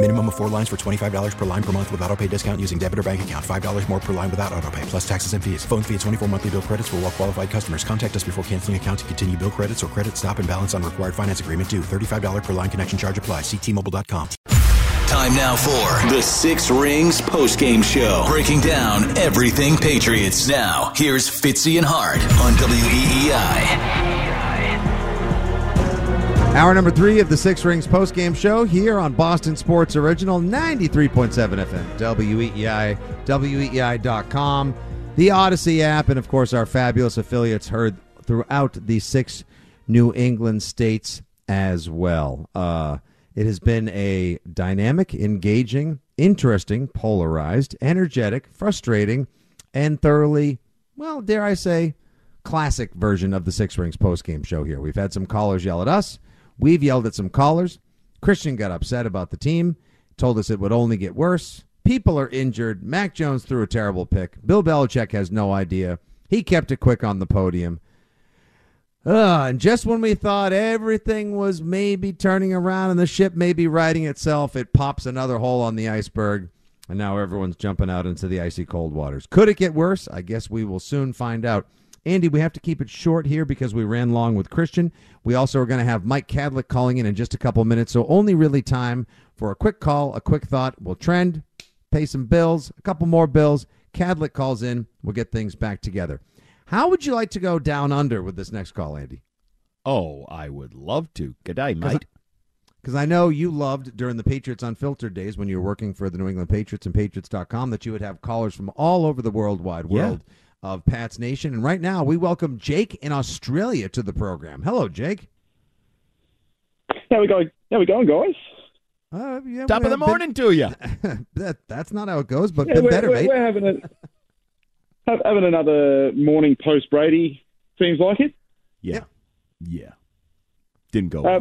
Minimum of four lines for $25 per line per month with auto pay discount using debit or bank account. $5 more per line without auto pay, plus taxes and fees. Phone fee at 24 monthly bill credits for all qualified customers. Contact us before canceling account to continue bill credits or credit stop and balance on required finance agreement due. $35 per line connection charge apply. Ctmobile.com. Time now for the Six Rings postgame show, breaking down everything Patriots. Now, here's Fitzy and Hart on WEEI. Hour number three of the Six Rings postgame show here on Boston Sports Original 93.7 FM, WEEI, WEEI.com, the Audacy app, and of course our fabulous affiliates heard throughout the six New England states as well. Uh, it has been a dynamic, engaging, interesting, polarized, energetic, frustrating, and thoroughly, well, dare I say, classic version of the Six Rings postgame show here. We've had some callers yell at us. We've yelled at some callers. Christian got upset about the team, told us it would only get worse. People are injured. Mac Jones threw a terrible pick. Bill Belichick has no idea. He kept it quick on the podium. Uh, and just when we thought everything was maybe turning around and the ship may be righting itself, it pops another hole on the iceberg, and now everyone's jumping out into the icy cold waters. Could it get worse? I guess we will soon find out. Andy, we have to keep it short here because we ran long with Christian. We also are going to have Mike Kadlick calling in in just a couple minutes, so only really time for a quick call, a quick thought. We'll trend, pay some bills, a couple more bills. Kadlick calls in. We'll get things back together. How would you like to go down under with this next call, Andy? Oh, I would love to. Good day, mate. Because I know you loved during the Patriots Unfiltered days when you were working for the New England Patriots and Patriots.com that you would have callers from all over the world wide world yeah. Of Pats Nation. And right now, we welcome Jake in Australia to the program. Hello, Jake. How we going? How we going, guys? Uh, yeah, Top of the morning been, to you. that, that's not how it goes, but yeah, we're, better, we're, mate. We're having a having another morning post Brady. Seems like it. Yeah, yeah. Didn't go. Uh,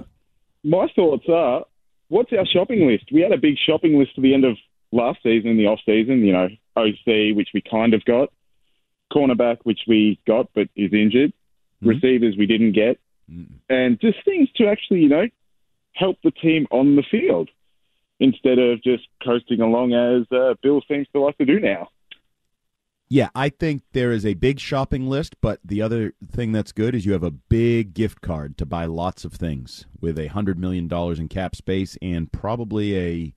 my thoughts are, what's our shopping list? We had a big shopping list at the end of last season, the off season. You know, OC, which we kind of got, cornerback, which we got but is injured, mm-hmm. receivers we didn't get, mm-hmm. and just things to actually, you know, help the team on the field instead of just coasting along as uh, Bill seems to like to do now. Yeah, I think there is a big shopping list, but the other thing that's good is you have a big gift card to buy lots of things with a $100 million in cap space and probably a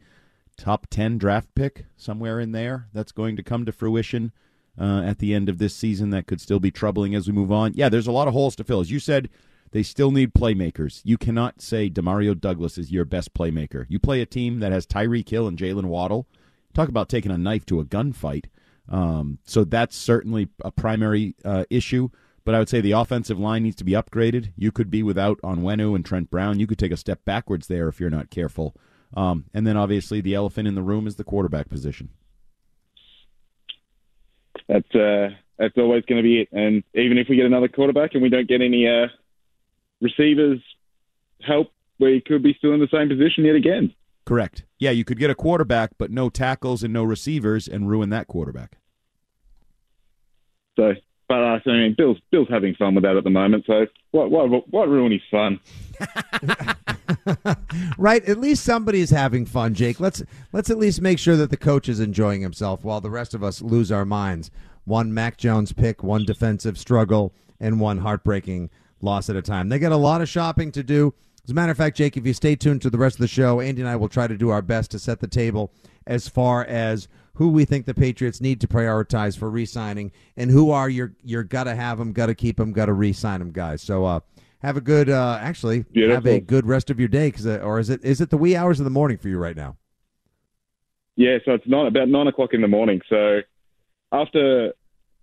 top 10 draft pick somewhere in there that's going to come to fruition uh, at the end of this season that could still be troubling as we move on. Yeah, there's a lot of holes to fill. As you said, they still need playmakers. You cannot say Demario Douglas is your best playmaker. You play a team that has Tyreek Hill and Jaylen Waddle. Talk about taking a knife to a gunfight. Um, so that's certainly a primary uh, issue. But I would say the offensive line needs to be upgraded. You could be without Onwenu and Trent Brown. You could take a step backwards there if you're not careful. Um, and then obviously the elephant in the room is the quarterback position. That's uh, that's always going to be it. And even if we get another quarterback and we don't get any uh, receivers help, we could be still in the same position yet again. Correct. Yeah, you could get a quarterback, but no tackles and no receivers, and ruin that quarterback. So, but uh, I mean, Bill's Bill's having fun with that at the moment. So, what what what ruin his fun? right. At least somebody's having fun, Jake. Let's let's at least make sure that the coach is enjoying himself while the rest of us lose our minds. One Mac Jones pick, one defensive struggle, and one heartbreaking loss at a time. They got a lot of shopping to do. As a matter of fact, Jake, if you stay tuned to the rest of the show, Andy and I will try to do our best to set the table as far as who we think the Patriots need to prioritize for re-signing, and who are your your gotta have them, gotta keep them, gotta re-sign them guys. So uh, have a good, uh, actually, Beautiful. have a good rest of your day, cause, uh, or is it is it the wee hours of the morning for you right now? Yeah, so it's not about nine o'clock in the morning. So after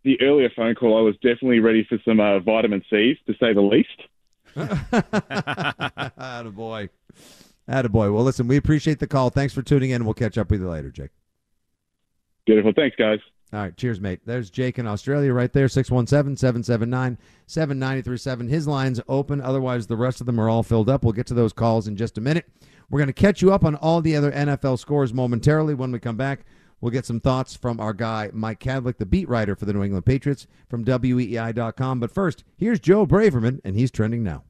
the earlier phone call, I was definitely ready for some uh, vitamin C's, to say the least. Attaboy. Attaboy. Well, listen, we appreciate the call. Thanks for tuning in. We'll catch up with you later, Jake. Beautiful. Thanks, guys. All right. Cheers, mate. There's Jake in Australia right there, 617 779 7937. His line's open. Otherwise, the rest of them are all filled up. We'll get to those calls in just a minute. We're going to catch you up on all the other NFL scores momentarily when we come back. We'll get some thoughts from our guy, Mike Kadlick, the beat writer for the New England Patriots from WEEI.com. But first, here's Joe Braverman, and he's trending now.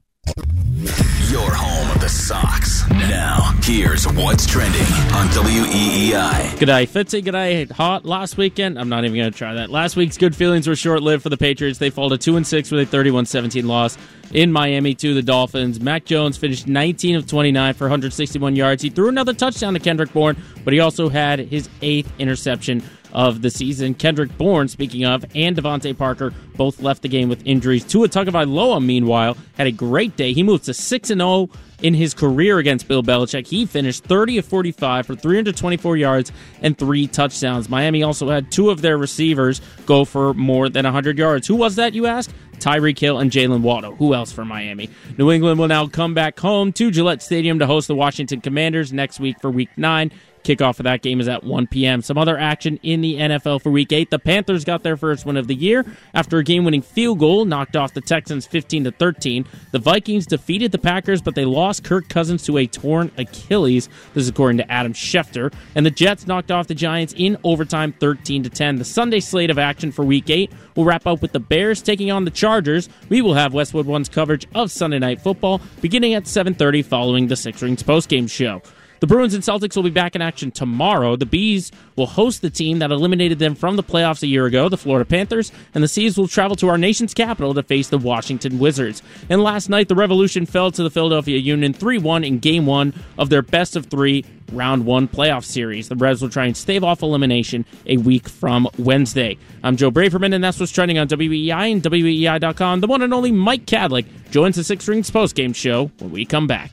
Your home of the Sox. Now, here's what's trending on WEEI. G'day, Fitzy. G'day, Hot. Last weekend, I'm not even going to try that. Last week's good feelings were short lived for the Patriots. They fall to 2 and 6 with a 31 17 loss in Miami to the Dolphins. Mac Jones finished 19 of 29 for 161 yards. He threw another touchdown to Kendrick Bourne, but he also had his eighth interception of the season. Kendrick Bourne, speaking of, and DeVante Parker both left the game with injuries. Tua Tagovailoa, meanwhile, had a great day. He moved to 6 and 0 in his career against Bill Belichick. He finished 30 of 45 for 324 yards and three touchdowns. Miami also had two of their receivers go for more than 100 yards. Who was that, you ask? Tyreek Hill and Jaylen Waddle. Who else for Miami? New England will now come back home to Gillette Stadium to host the Washington Commanders next week for Week 9. Kickoff for that game is at 1 p.m. Some other action in the NFL for Week 8. The Panthers got their first win of the year after a game-winning field goal knocked off the Texans 15 to 13. The Vikings defeated the Packers, but they lost Kirk Cousins to a torn Achilles. This is according to Adam Schefter. And the Jets knocked off the Giants in overtime 13 to 10. The Sunday slate of action for Week 8 will wrap up with the Bears taking on the Chargers. We will have Westwood One's coverage of Sunday Night Football beginning at 7:30 following the Six Rings postgame show. The Bruins and Celtics will be back in action tomorrow. The Bees will host the team that eliminated them from the playoffs a year ago, the Florida Panthers, and the Seas will travel to our nation's capital to face the Washington Wizards. And last night, the Revolution fell to the Philadelphia Union 3 1 in Game 1 of their best of three round one playoff series. The Revs will try and stave off elimination a week from Wednesday. I'm Joe Braverman, and that's what's trending on WEEI and WEEI.com. The one and only Mike Kadlick joins the Six Rings postgame show when we come back.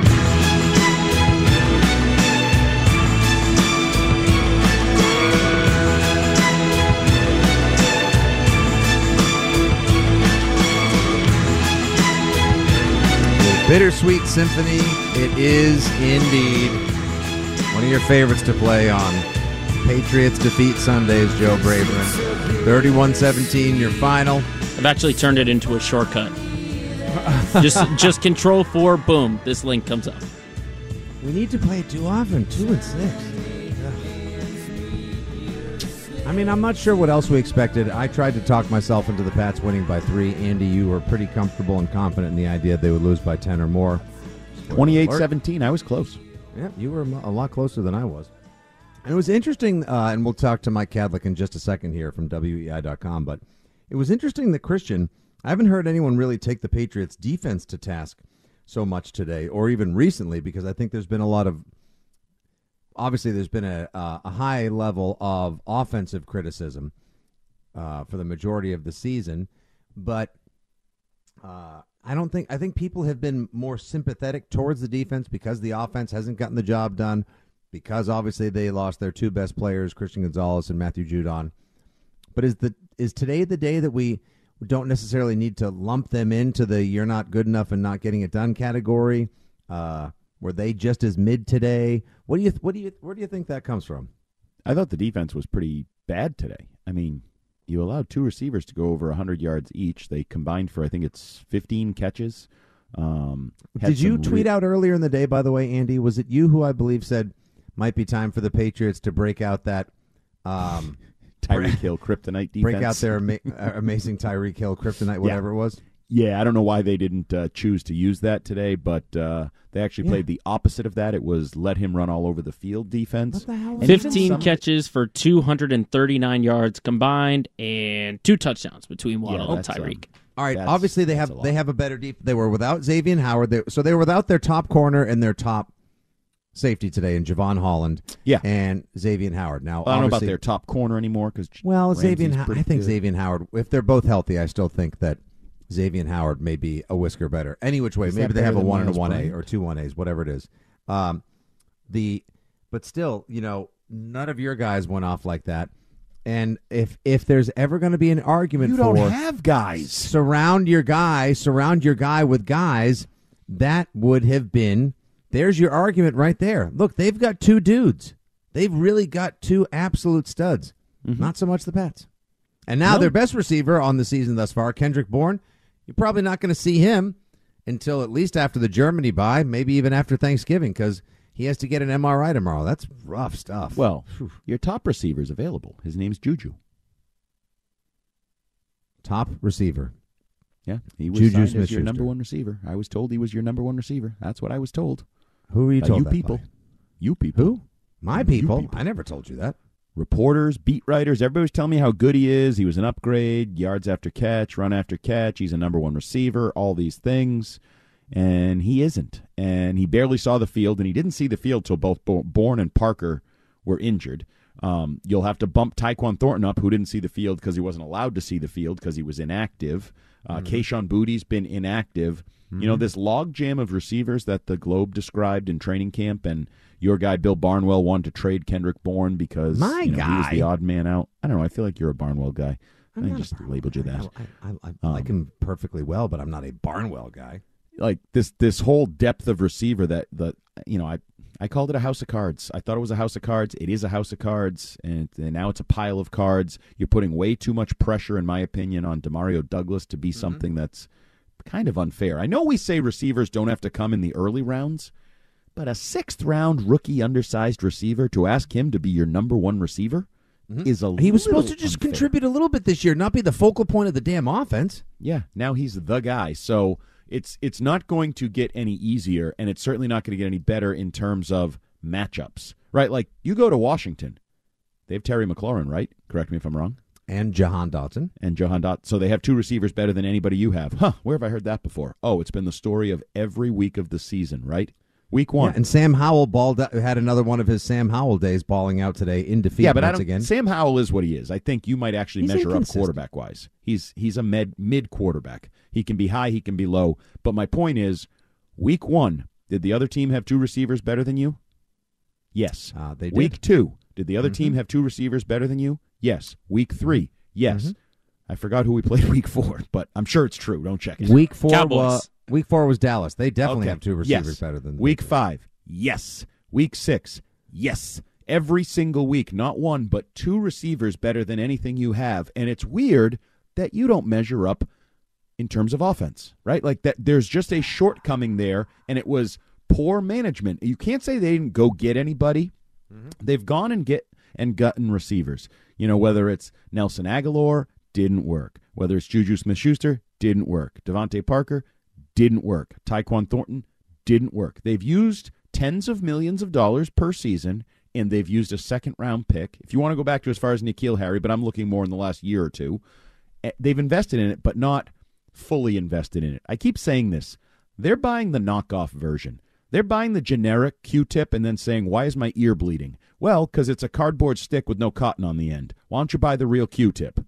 Bittersweet Symphony. It is indeed one of your favorites to play on Patriots defeat Sundays, Joe Braverman. 31 17, your final. I've actually turned it into a shortcut. just just control four, boom, this link comes up. We need to play it too often, two and six. I mean, I'm not sure what else we expected. I tried to talk myself into the Pats winning by three. Andy, you were pretty comfortable and confident in the idea they would lose by 10 or more. 28 17. I was close. Yeah, you were a lot closer than I was. And it was interesting, uh, and we'll talk to Mike Kadlick in just a second here from WEEI.com, but it was interesting that Christian, I haven't heard anyone really take the Patriots' defense to task so much today, or even recently, because I think there's been a lot of obviously there's been a, uh, a high level of offensive criticism uh, for the majority of the season, but uh, I don't think I think people have been more sympathetic towards the defense because the offense hasn't gotten the job done because obviously they lost their two best players, Christian Gonzalez and Matthew Judon. But is the is today the day that we don't necessarily need to lump them into the "you're not good enough and not getting it done" category? Uh, were they just as mid today? What do you what do you where do you think that comes from? I thought the defense was pretty bad today. I mean, you allowed two receivers to go over 100 yards each. They combined for I think it's 15 catches. Um, Did you tweet re- out earlier in the day? By the way, Andy, was it you who I believe said might be time for the Patriots to break out that um, Tyreek Hill kryptonite defense? Break out their ama- uh, amazing Tyreek Hill kryptonite, whatever yeah. it was. Yeah, I don't know why they didn't uh, choose to use that today, but uh, they actually Yeah. played the opposite of that. It was let him run all over the field defense. What the hell? And 15 some- catches for 239 yards combined and two touchdowns between Waddle and that's, um, Tyreek. All right. Obviously, they have they have a better deep. They were without Xavier Howard, they, so they were without their top corner and their top safety today in Jevon Holland. Yeah. and Xavier Howard. Now, I don't know about their top corner anymore because Well, Xavier, Ho- I think Xavier Howard. If they're both healthy, I still think that Xavier Howard may be a whisker better. Any which way, Is maybe they have a one and a one A or two one A's, whatever it is. Um, the but still, you know, none of your guys went off like that. And if if there's ever going to be an argument You for don't have guys. surround your guy, surround your guy with guys, that would have been there's your argument right there. Look, they've got two dudes. They've really got two absolute studs. Not so much the Pats. And now Mm-hmm. No. their best receiver on the season thus far, Kendrick Bourne, you're probably not going to see him until at least after the Germany bye, maybe even after Thanksgiving, because he has to get an MRI tomorrow. That's rough stuff. Well, your top receiver is available. His name's Juju. top receiver. Yeah, he was Juju signed as your number one receiver. I was told he was your number one receiver. That's what I was told. Who are you told you people. by? You people. Who? My people? people. I never told you that. Reporters, beat writers, everybody was telling me how good he is. He was an upgrade, yards after catch, run after catch. He's a number one receiver, all these things. And he isn't. And he barely saw the field, and he didn't see the field till both Bourne and Parker were injured. Um, you'll have to bump Tyquan Thornton up, who didn't see the field because he wasn't allowed to see the field because he was inactive. Uh. Kayshon Boutte's been inactive. You know, this logjam of receivers that the Globe described in training camp, and your guy Bill Barnwell wanted to trade Kendrick Bourne because My you know, he was the odd man out. I don't know. I feel like you're a Barnwell guy. I'm I just labeled you that. I, I, I Um, like him perfectly well, but I'm not a Barnwell guy. like this this whole depth of receiver that the you know I I called it a house of cards. I thought it was a house of cards. It is a house of cards, and, and now it's a pile of cards. You're putting way too much pressure, in my opinion, on Demario Douglas to be something that's kind of unfair. I know we say receivers don't have to come in the early rounds, but a sixth round rookie undersized receiver to ask him to be your number one receiver mm-hmm. is a He was supposed to just unfair. contribute a little bit this year, not be the focal point of the damn offense. Yeah, now he's the guy. So it's it's not going to get any easier, and it's certainly not going to get any better in terms of matchups. Right? Like you go to Washington, they have Terry McLaurin, right? Correct me if I'm wrong. And Jahan Dotson. And Johan Dot. So they have two receivers better than anybody you have. Huh? Where have I heard that before? Oh, it's been the story of every week of the season, right? Week one. Yeah, and Sam Howell balled out, had another one of his Sam Howell days, balling out today in defeat yeah, but I don't. again. Sam Howell is what he is. I think you might actually He's measure up quarterback wise. He's he's a mid mid quarterback. He can be high, he can be low. But my point is, week one, did the other team have two receivers better than you? Yes. Uh, they did. Week two, did the other Mhm. team have two receivers better than you? Yes. Week three, yes. Mhm. I forgot who we played week four, but I'm sure it's true. Don't check it. Week four, Cowboys. wa- week four was Dallas. They definitely Okay. have two receivers Yes. better than week five. Yes, week six. Yes, every single week, not one but two receivers better than anything you have, and it's weird that you don't measure up in terms of offense, right? Like that. There's just a shortcoming there, and it was poor management. You can't say they didn't go get anybody. They've gone and get and gotten receivers. You know, whether it's Nelson Agholor, didn't work. Whether it's Juju Smith Schuster, didn't work. DeVante Parker, didn't work. Tyquan Thornton, didn't work. They've used tens of millions of dollars per season, and they've used a second round pick. If you want to go back to as far as N'Keal Harry, but I'm looking more in the last year or two, eh, they've invested in it, but not fully invested in it. I keep saying this. They're buying the knockoff version. They're buying the generic Q-tip and then saying, "Why is my ear bleeding?" Well, because it's a cardboard stick with no cotton on the end. Why don't you buy the real Q-tip?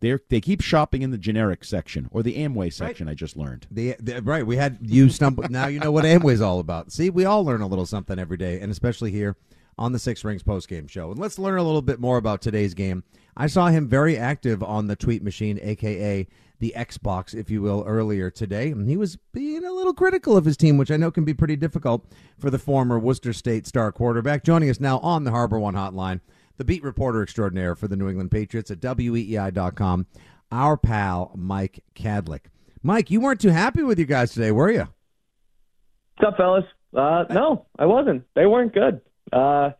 They they keep shopping in the generic section or the Amway section. Right. I just learned. The, the, right, we had you stumble. now you know what Amway's all about. See, we all learn a little something every day, and especially here on the Six Rings post game show. And let's learn a little bit more about today's game. I saw him very active on the tweet machine, aka the Xbox, if you will, earlier today. And he was being a little critical of his team, which I know can be pretty difficult for the former Worcester State star quarterback. Joining us now on the HarborOne Hotline, the beat reporter extraordinaire for the New England Patriots at WEEI.com, our pal Mike Kadlick. Mike, you weren't too happy with you guys today, were you? What's up, fellas? Uh, no, I wasn't. They weren't good. Uh,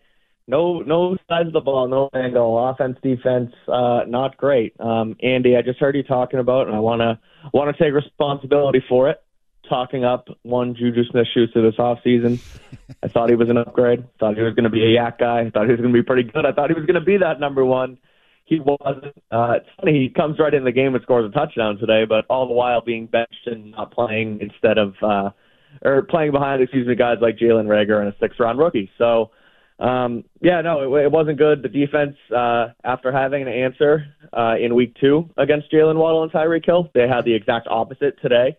no no sides of the ball, no angle, offense, defense, uh, not great. Um, Andy, I just heard you talking about, and I want to want to take responsibility for it. Talking up one Juju Smith Schuster this offseason. I thought he was an upgrade. Thought he was going to be a YAC guy. I thought he was going to be pretty good. I thought he was going to be that number one. He wasn't. Uh, it's funny. He comes right in the game and scores a touchdown today, but all the while being benched and not playing instead of uh, or playing behind, excuse me, guys like Jalen Reagor and a six round rookie. So um, yeah, no, it, it wasn't good. The defense, uh, after having an answer uh, in week two against Jaylen Waddle and Tyreek Hill, they had the exact opposite today.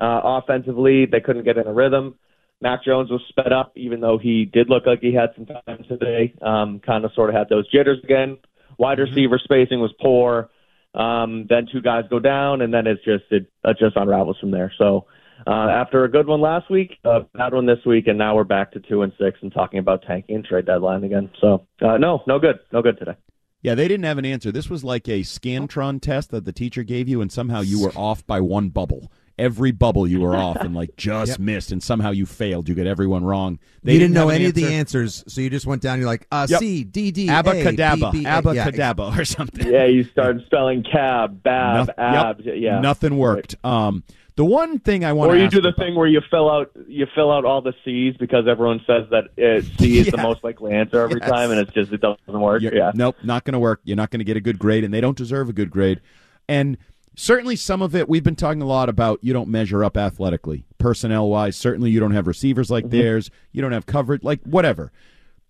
Uh, offensively, they couldn't get in a rhythm. Mac Jones was sped up, even though he did look like he had some time today. Um, kind of sort of had those jitters again. Wide mm-hmm. receiver spacing was poor. Um, then two guys go down, and then it's just it, it just unravels from there. So uh, after a good one last week, a bad one this week, and now we're back to two and six and talking about tanking and trade deadline again. So uh, no, no good, no good today. Yeah, they didn't have an answer. This was like a Scantron test that the teacher gave you, and somehow you were off by one bubble. Every bubble you were off and like just yep. missed, and somehow you failed. You get everyone wrong. They you didn't, didn't know any of the answers, so you just went down. You're like, uh, yep. C D D Abacadabra, Abacadabra, yeah. or something. Yeah, you started spelling cab, bab, no, abs. Yep. Yeah, nothing worked. Um, the one thing I want to or you do the about, thing where you fill out you fill out all the C's because everyone says that it, C is yeah. the most likely answer every yes. time, and it's just it doesn't work. You're, yeah, nope, not going to work. You're not going to get a good grade, and they don't deserve a good grade. And certainly some of it we've been talking a lot about. You don't measure up athletically, personnel wise. Certainly you don't have receivers like mm-hmm. theirs. You don't have coverage like whatever.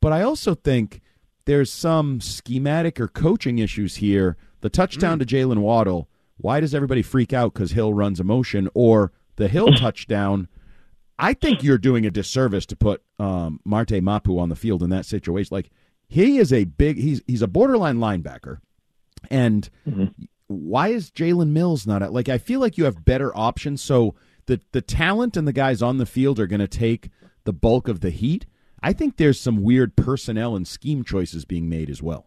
But I also think there's some schematic or coaching issues here. The touchdown mm. to Jaylen Waddle why does everybody freak out because Hill runs a motion or the Hill touchdown? I think you're doing a disservice to put um, Marte Mapu on the field in that situation. Like he is a big he's he's a borderline linebacker, and mm-hmm. why is Jalen Mills not at, like? I feel like you have better options. So the the talent and the guys on the field are going to take the bulk of the heat. I think there's some weird personnel and scheme choices being made as well.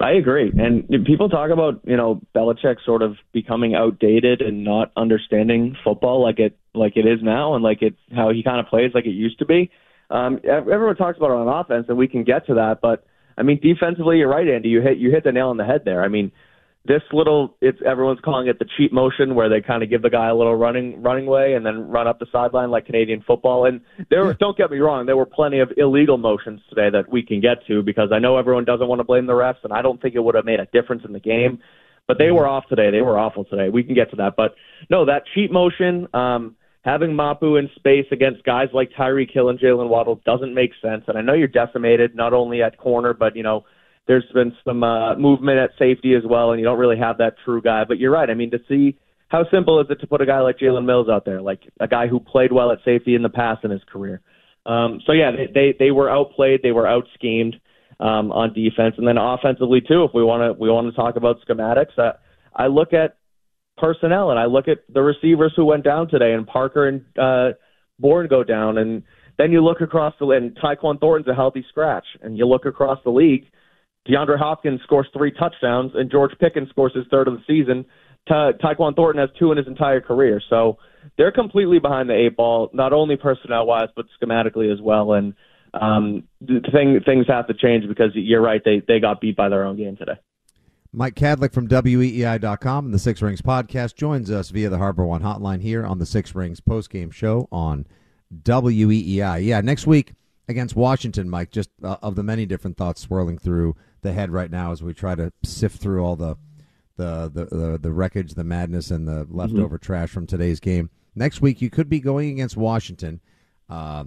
I agree. And people talk about, you know, Belichick sort of becoming outdated and not understanding football like it like it is now and like it's how he kind of plays like it used to be. Um, everyone talks about it on offense, and we can get to that. But I mean, defensively, you're right, Andy. You hit you hit the nail on the head there. I mean, this little it's everyone's calling it the cheat motion where they kind of give the guy a little running running way and then run up the sideline like Canadian football. And there were, don't get me wrong there were plenty of illegal motions today that we can get to because I know everyone doesn't want to blame the refs and I don't think it would have made a difference in the game. But they were off today. They were awful today. We can get to that. But no that cheat motion um having Mapu in space against guys like Tyreek Hill and Jaylen Waddle doesn't make sense. And I know you're decimated not only at corner but you know there's been some uh, movement at safety as well, and you don't really have that true guy. But you're right. I mean, to see how simple is it to put a guy like Jalen Mills out there, like a guy who played well at safety in the past in his career. Um, so yeah, they, they they were outplayed, they were out schemed um, on defense, and then offensively too. If we want to we want to talk about schematics, uh, I look at personnel and I look at the receivers who went down today, and Parker and uh, Bourne go down, and then you look across the and Tyquan Thornton's a healthy scratch, and you look across the league DeAndre Hopkins scores three touchdowns, and George Pickens scores his third of the season. Ta- Tyquan Thornton has two in his entire career. So they're completely behind the eight ball, not only personnel wise, but schematically as well. And um, thing things have to change because you're right. They they got beat by their own game today. Mike Kadlick from WEEI.com and the Six Rings podcast joins us via the HarborOne hotline here on the Six Rings postgame show on WEEI. Yeah, next week against Washington, Mike, just uh, of the many different thoughts swirling through the head right now as we try to sift through all the the the, the, the wreckage, the madness, and the leftover mm-hmm. trash from today's game. Next week, you could be going against Washington. Uh,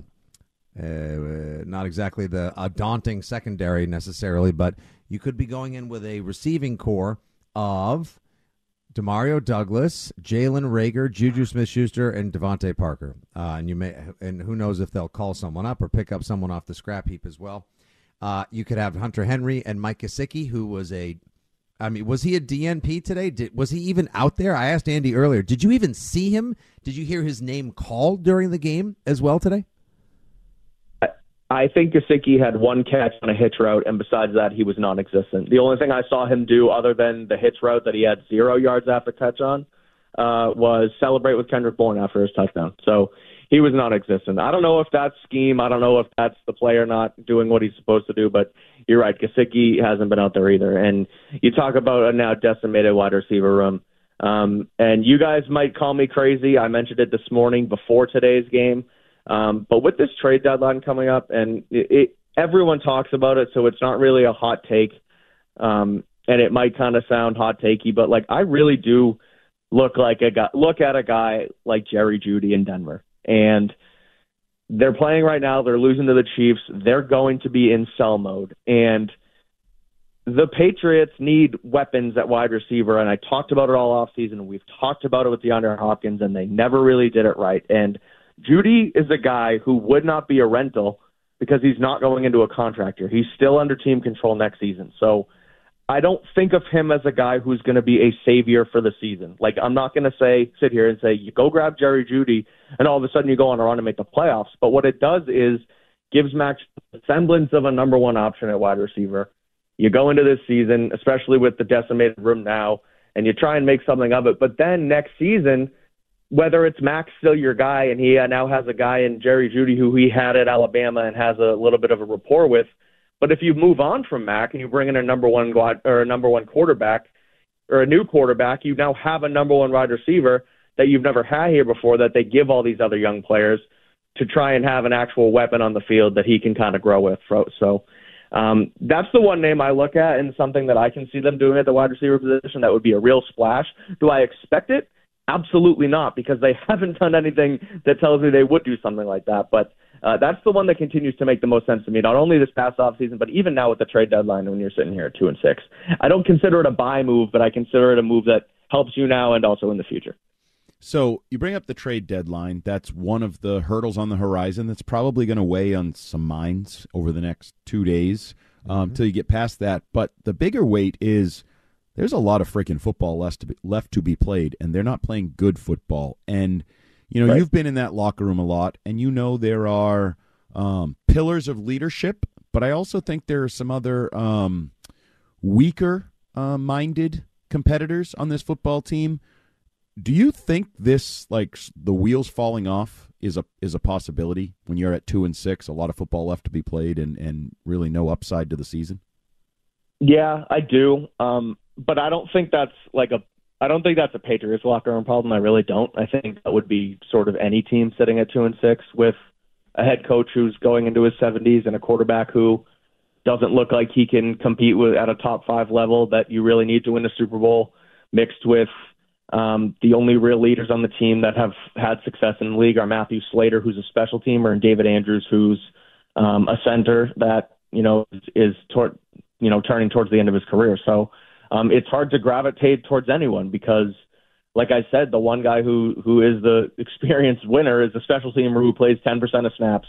uh, not exactly the a daunting secondary necessarily, but you could be going in with a receiving core of Demario Douglas, Jalen Reagor, Juju Smith-Schuster, and DeVante Parker. Uh, and you may, and who knows if they'll call someone up or pick up someone off the scrap heap as well. Uh, you could have Hunter Henry and Mike Gesicki, who was a, I mean, was he a DNP today? Did, was he even out there? I asked Andy earlier. Did you even see him? Did you hear his name called during the game as well today? I think Gesicki had one catch on a hitch route, and besides that, he was non-existent. The only thing I saw him do, other than the hitch route that he had zero yards after catch on, uh, was celebrate with Kendrick Bourne after his touchdown. So he was non-existent. I don't know if that's scheme. I don't know if that's the player not doing what he's supposed to do. But you're right, Gesicki hasn't been out there either. And you talk about a now decimated wide receiver room. Um, and you guys might call me crazy. I mentioned it this morning before today's game. Um, but with this trade deadline coming up, and it, it, everyone talks about it, so it's not really a hot take. Um, and it might kind of sound hot takey, but like I really do look like a guy, look at a guy like Jerry Jeudy in Denver, and they're playing right now. They're losing to the Chiefs. They're going to be in sell mode, and the Patriots need weapons at wide receiver. And I talked about it all off season. We've talked about it with DeAndre Hopkins, and they never really did it right. And Jeudy is a guy who would not be a rental because he's not going into a contract year. He's still under team control next season. So I don't think of him as a guy who's going to be a savior for the season. Like I'm not going to say sit here and say you go grab Jerry Jeudy and all of a sudden you go on a run and make the playoffs. But what it does is gives Max the semblance of a number one option at wide receiver. You go into this season, especially with the decimated room now, and you try and make something of it. But then next season whether it's Max still your guy, and he uh, now has a guy in Jerry Jeudy who he had at Alabama and has a little bit of a rapport with. But if you move on from Mac and you bring in a number one or a number one quarterback or a new quarterback, you now have a number one wide receiver that you've never had here before that they give all these other young players to try and have an actual weapon on the field that he can kind of grow with. So um, that's the one name I look at and something that I can see them doing at the wide receiver position that would be a real splash. Do I expect it? Absolutely not, because they haven't done anything that tells me they would do something like that. But uh, that's the one that continues to make the most sense to me. Not only this past off season, but even now with the trade deadline when you're sitting here at two and six. I don't consider it a buy move, but I consider it a move that helps you now and also in the future. So you bring up the trade deadline. That's one of the hurdles on the horizon. That's probably going to weigh on some minds over the next two days um, mm-hmm. you get past that. But the bigger weight is there's a lot of freaking football left to be, left to be played, and they're not playing good football. And you know, right. you've been in that locker room a lot, and you know there are um, pillars of leadership, but I also think there are some other um, weaker uh, minded competitors on this football team. Do you think this, like the wheels falling off, is a is a possibility when you're at two and six? A lot of football left to be played, and and really no upside to the season. Yeah, I do. Um, but I don't think that's like a I don't think that's a Patriots locker room problem. I really don't. I think that would be sort of any team sitting at two and six with a head coach who's going into his 70s and a quarterback who doesn't look like he can compete with at a top five level that you really need to win the Super Bowl, mixed with um, the only real leaders on the team that have had success in the league are Matthew Slater, who's a special teamer, and David Andrews, who's um, a center that you know is, is toward, you know turning towards the end of his career. So um, it's hard to gravitate towards anyone because, like I said, the one guy who who is the experienced winner is a special teamer who plays 10% of snaps.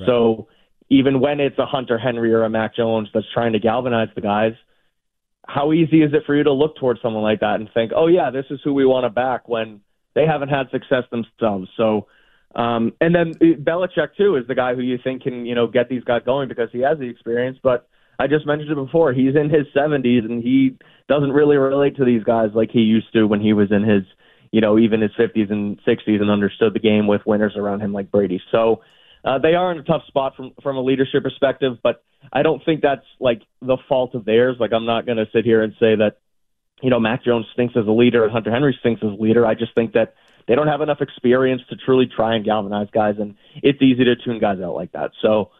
Right. So even when it's a Hunter Henry or a Mac Jones that's trying to galvanize the guys, how easy is it for you to look towards someone like that and think, oh yeah, this is who we want to back when they haven't had success themselves? So. Um, and then Belichick too is the guy who you think can, you know, get these guys going because he has the experience. But I just mentioned it before. He's in his 70s and he doesn't really relate to these guys like he used to when he was in his, you know, even his 50s and 60s and understood the game with winners around him like Brady. So uh, they are in a tough spot from from a leadership perspective, but I don't think that's like the fault of theirs. Like I'm not going to sit here and say that you know Mac Jones thinks as a leader and Hunter Henry thinks as a leader. I just think that they don't have enough experience to truly try and galvanize guys, and it's easy to tune guys out like that. So,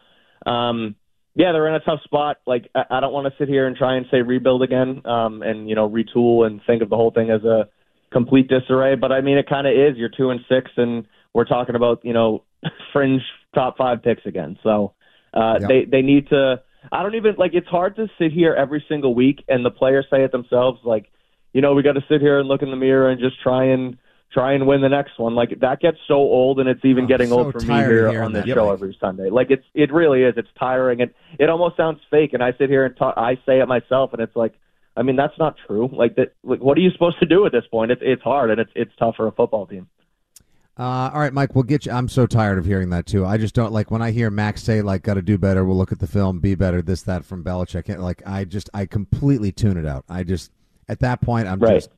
um, yeah, they're in a tough spot. Like I, I don't want to sit here and try and say rebuild again, um, and you know retool and think of the whole thing as a complete disarray. But I mean, it kind of is. You're two and six, and we're talking about you know fringe top five picks again. So uh, Yep. they they need to. I don't even like. It's hard to sit here every single week, and the players say it themselves. Like, you know, we got to sit here and look in the mirror and just try and try and win the next one. Like that gets so old, and it's even Oh, getting so old for me of here on this show Yep. every Sunday. Like it's it really is. It's tiring, and it almost sounds fake. And I sit here and talk. I say it myself, and it's like. I mean that's not true. Like that. Like, what are you supposed to do at this point? It's it's hard and it's it's tough for a football team. Uh, all right, Mike, we'll get you. I'm so tired of hearing that too. I just don't like when I hear Max say like, "Got to do better." We'll look at the film, be better. This, that from Belichick. Like, I just, I completely tune it out. I just, at that point, I'm Right. just,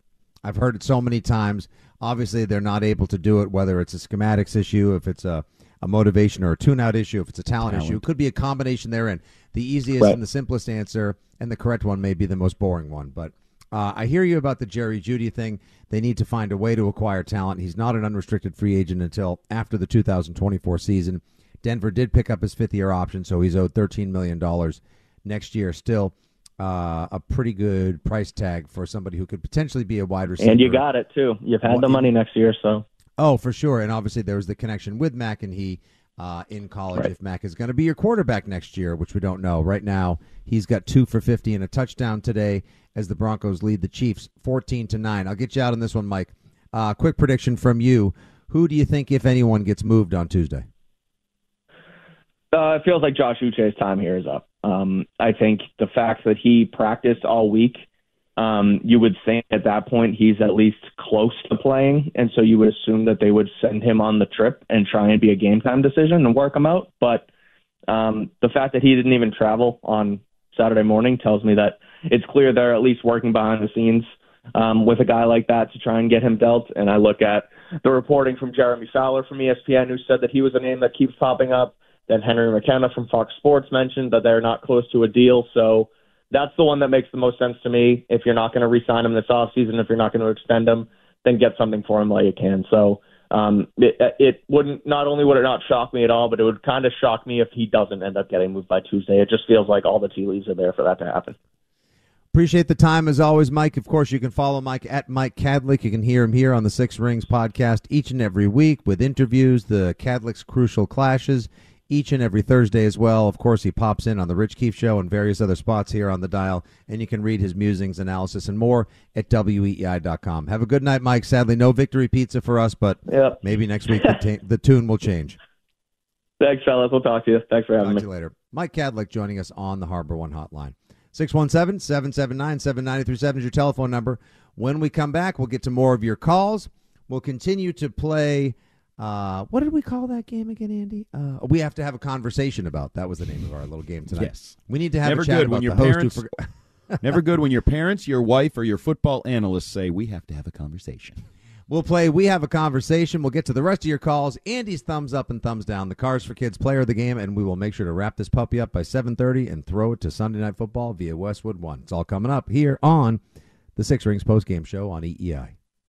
I've heard it so many times. Obviously, they're not able to do it. Whether it's a schematics issue, if it's a, a motivation or a tune-out issue, if it's a talent, issue, it could be a combination therein. The easiest Right. and the simplest answer, and the correct one may be the most boring one, but. Uh, I hear you about the Jerry Jeudy thing. They need to find a way to acquire talent. He's not an unrestricted free agent until after the 2024 season. Denver did pick up his fifth year option, so he's owed $13 million next year. Still uh, a pretty good price tag for somebody who could potentially be a wide receiver. And you got it too. You've had the money next year, so Oh, for sure. And obviously, there was the connection with Mac and he uh, in college. Right. If Mac is going to be your quarterback next year, which we don't know. Right now, he's got two for 50 and a touchdown today as the Broncos lead the Chiefs 14 to 9. I'll get you out on this one, Mike. Uh, quick prediction from you. Who do you think, if anyone, gets moved on Tuesday? Uh, it feels like Josh Uche's time here is up. Um, I think the fact that he practiced all week, um, you would think at that point he's at least close to playing, and so you would assume that they would send him on the trip and try and be a game time decision and work him out. But um, the fact that he didn't even travel on Saturday morning tells me that it's clear they're at least working behind the scenes um, with a guy like that to try and get him dealt. And I look at the reporting from Jeremy Fowler from ESPN, who said that he was a name that keeps popping up. Then Henry McKenna from Fox Sports mentioned that they're not close to a deal. So that's the one that makes the most sense to me. If you're not going to re-sign him this offseason, if you're not going to extend him, then get something for him while you can. So um, it, it wouldn't not only would it not shock me at all, but it would kind of shock me if he doesn't end up getting moved by Tuesday. It just feels like all the tea leaves are there for that to happen. Appreciate the time as always, Mike. Of course, you can follow Mike at Mike Kadlick. You can hear him here on the Six Rings podcast each and every week with interviews, the Kadlick's Crucial Clashes, each and every Thursday as well. Of course, he pops in on the Rich Keefe Show and various other spots here on the dial, and you can read his musings, analysis, and more at weei.com. Have a good night, Mike. Sadly, no victory pizza for us, but Yep. maybe next week the, ta- the tune will change. Thanks, fellas. We'll talk to you. Thanks for having Talk me. to you later. Mike Kadlick joining us on the HarborOne hotline. 617 779 7937 is your telephone number. When we come back, we'll get to more of your calls. We'll continue to play. Uh, what did we call that game again, Andy? Uh, we have to have a conversation about. That was the name of our little game tonight. Yes. We need to have Never a chat good about when your parents. never good when your parents, your wife, or your football analysts say we have to have a conversation. We'll play We Have a Conversation. We'll get to the rest of your calls. Andy's thumbs up and thumbs down. The Cars for Kids player of the game, and we will make sure to wrap this puppy up by 7.30 and throw it to Sunday Night Football via Westwood One. It's all coming up here on the Six Rings Post Game show on EEI.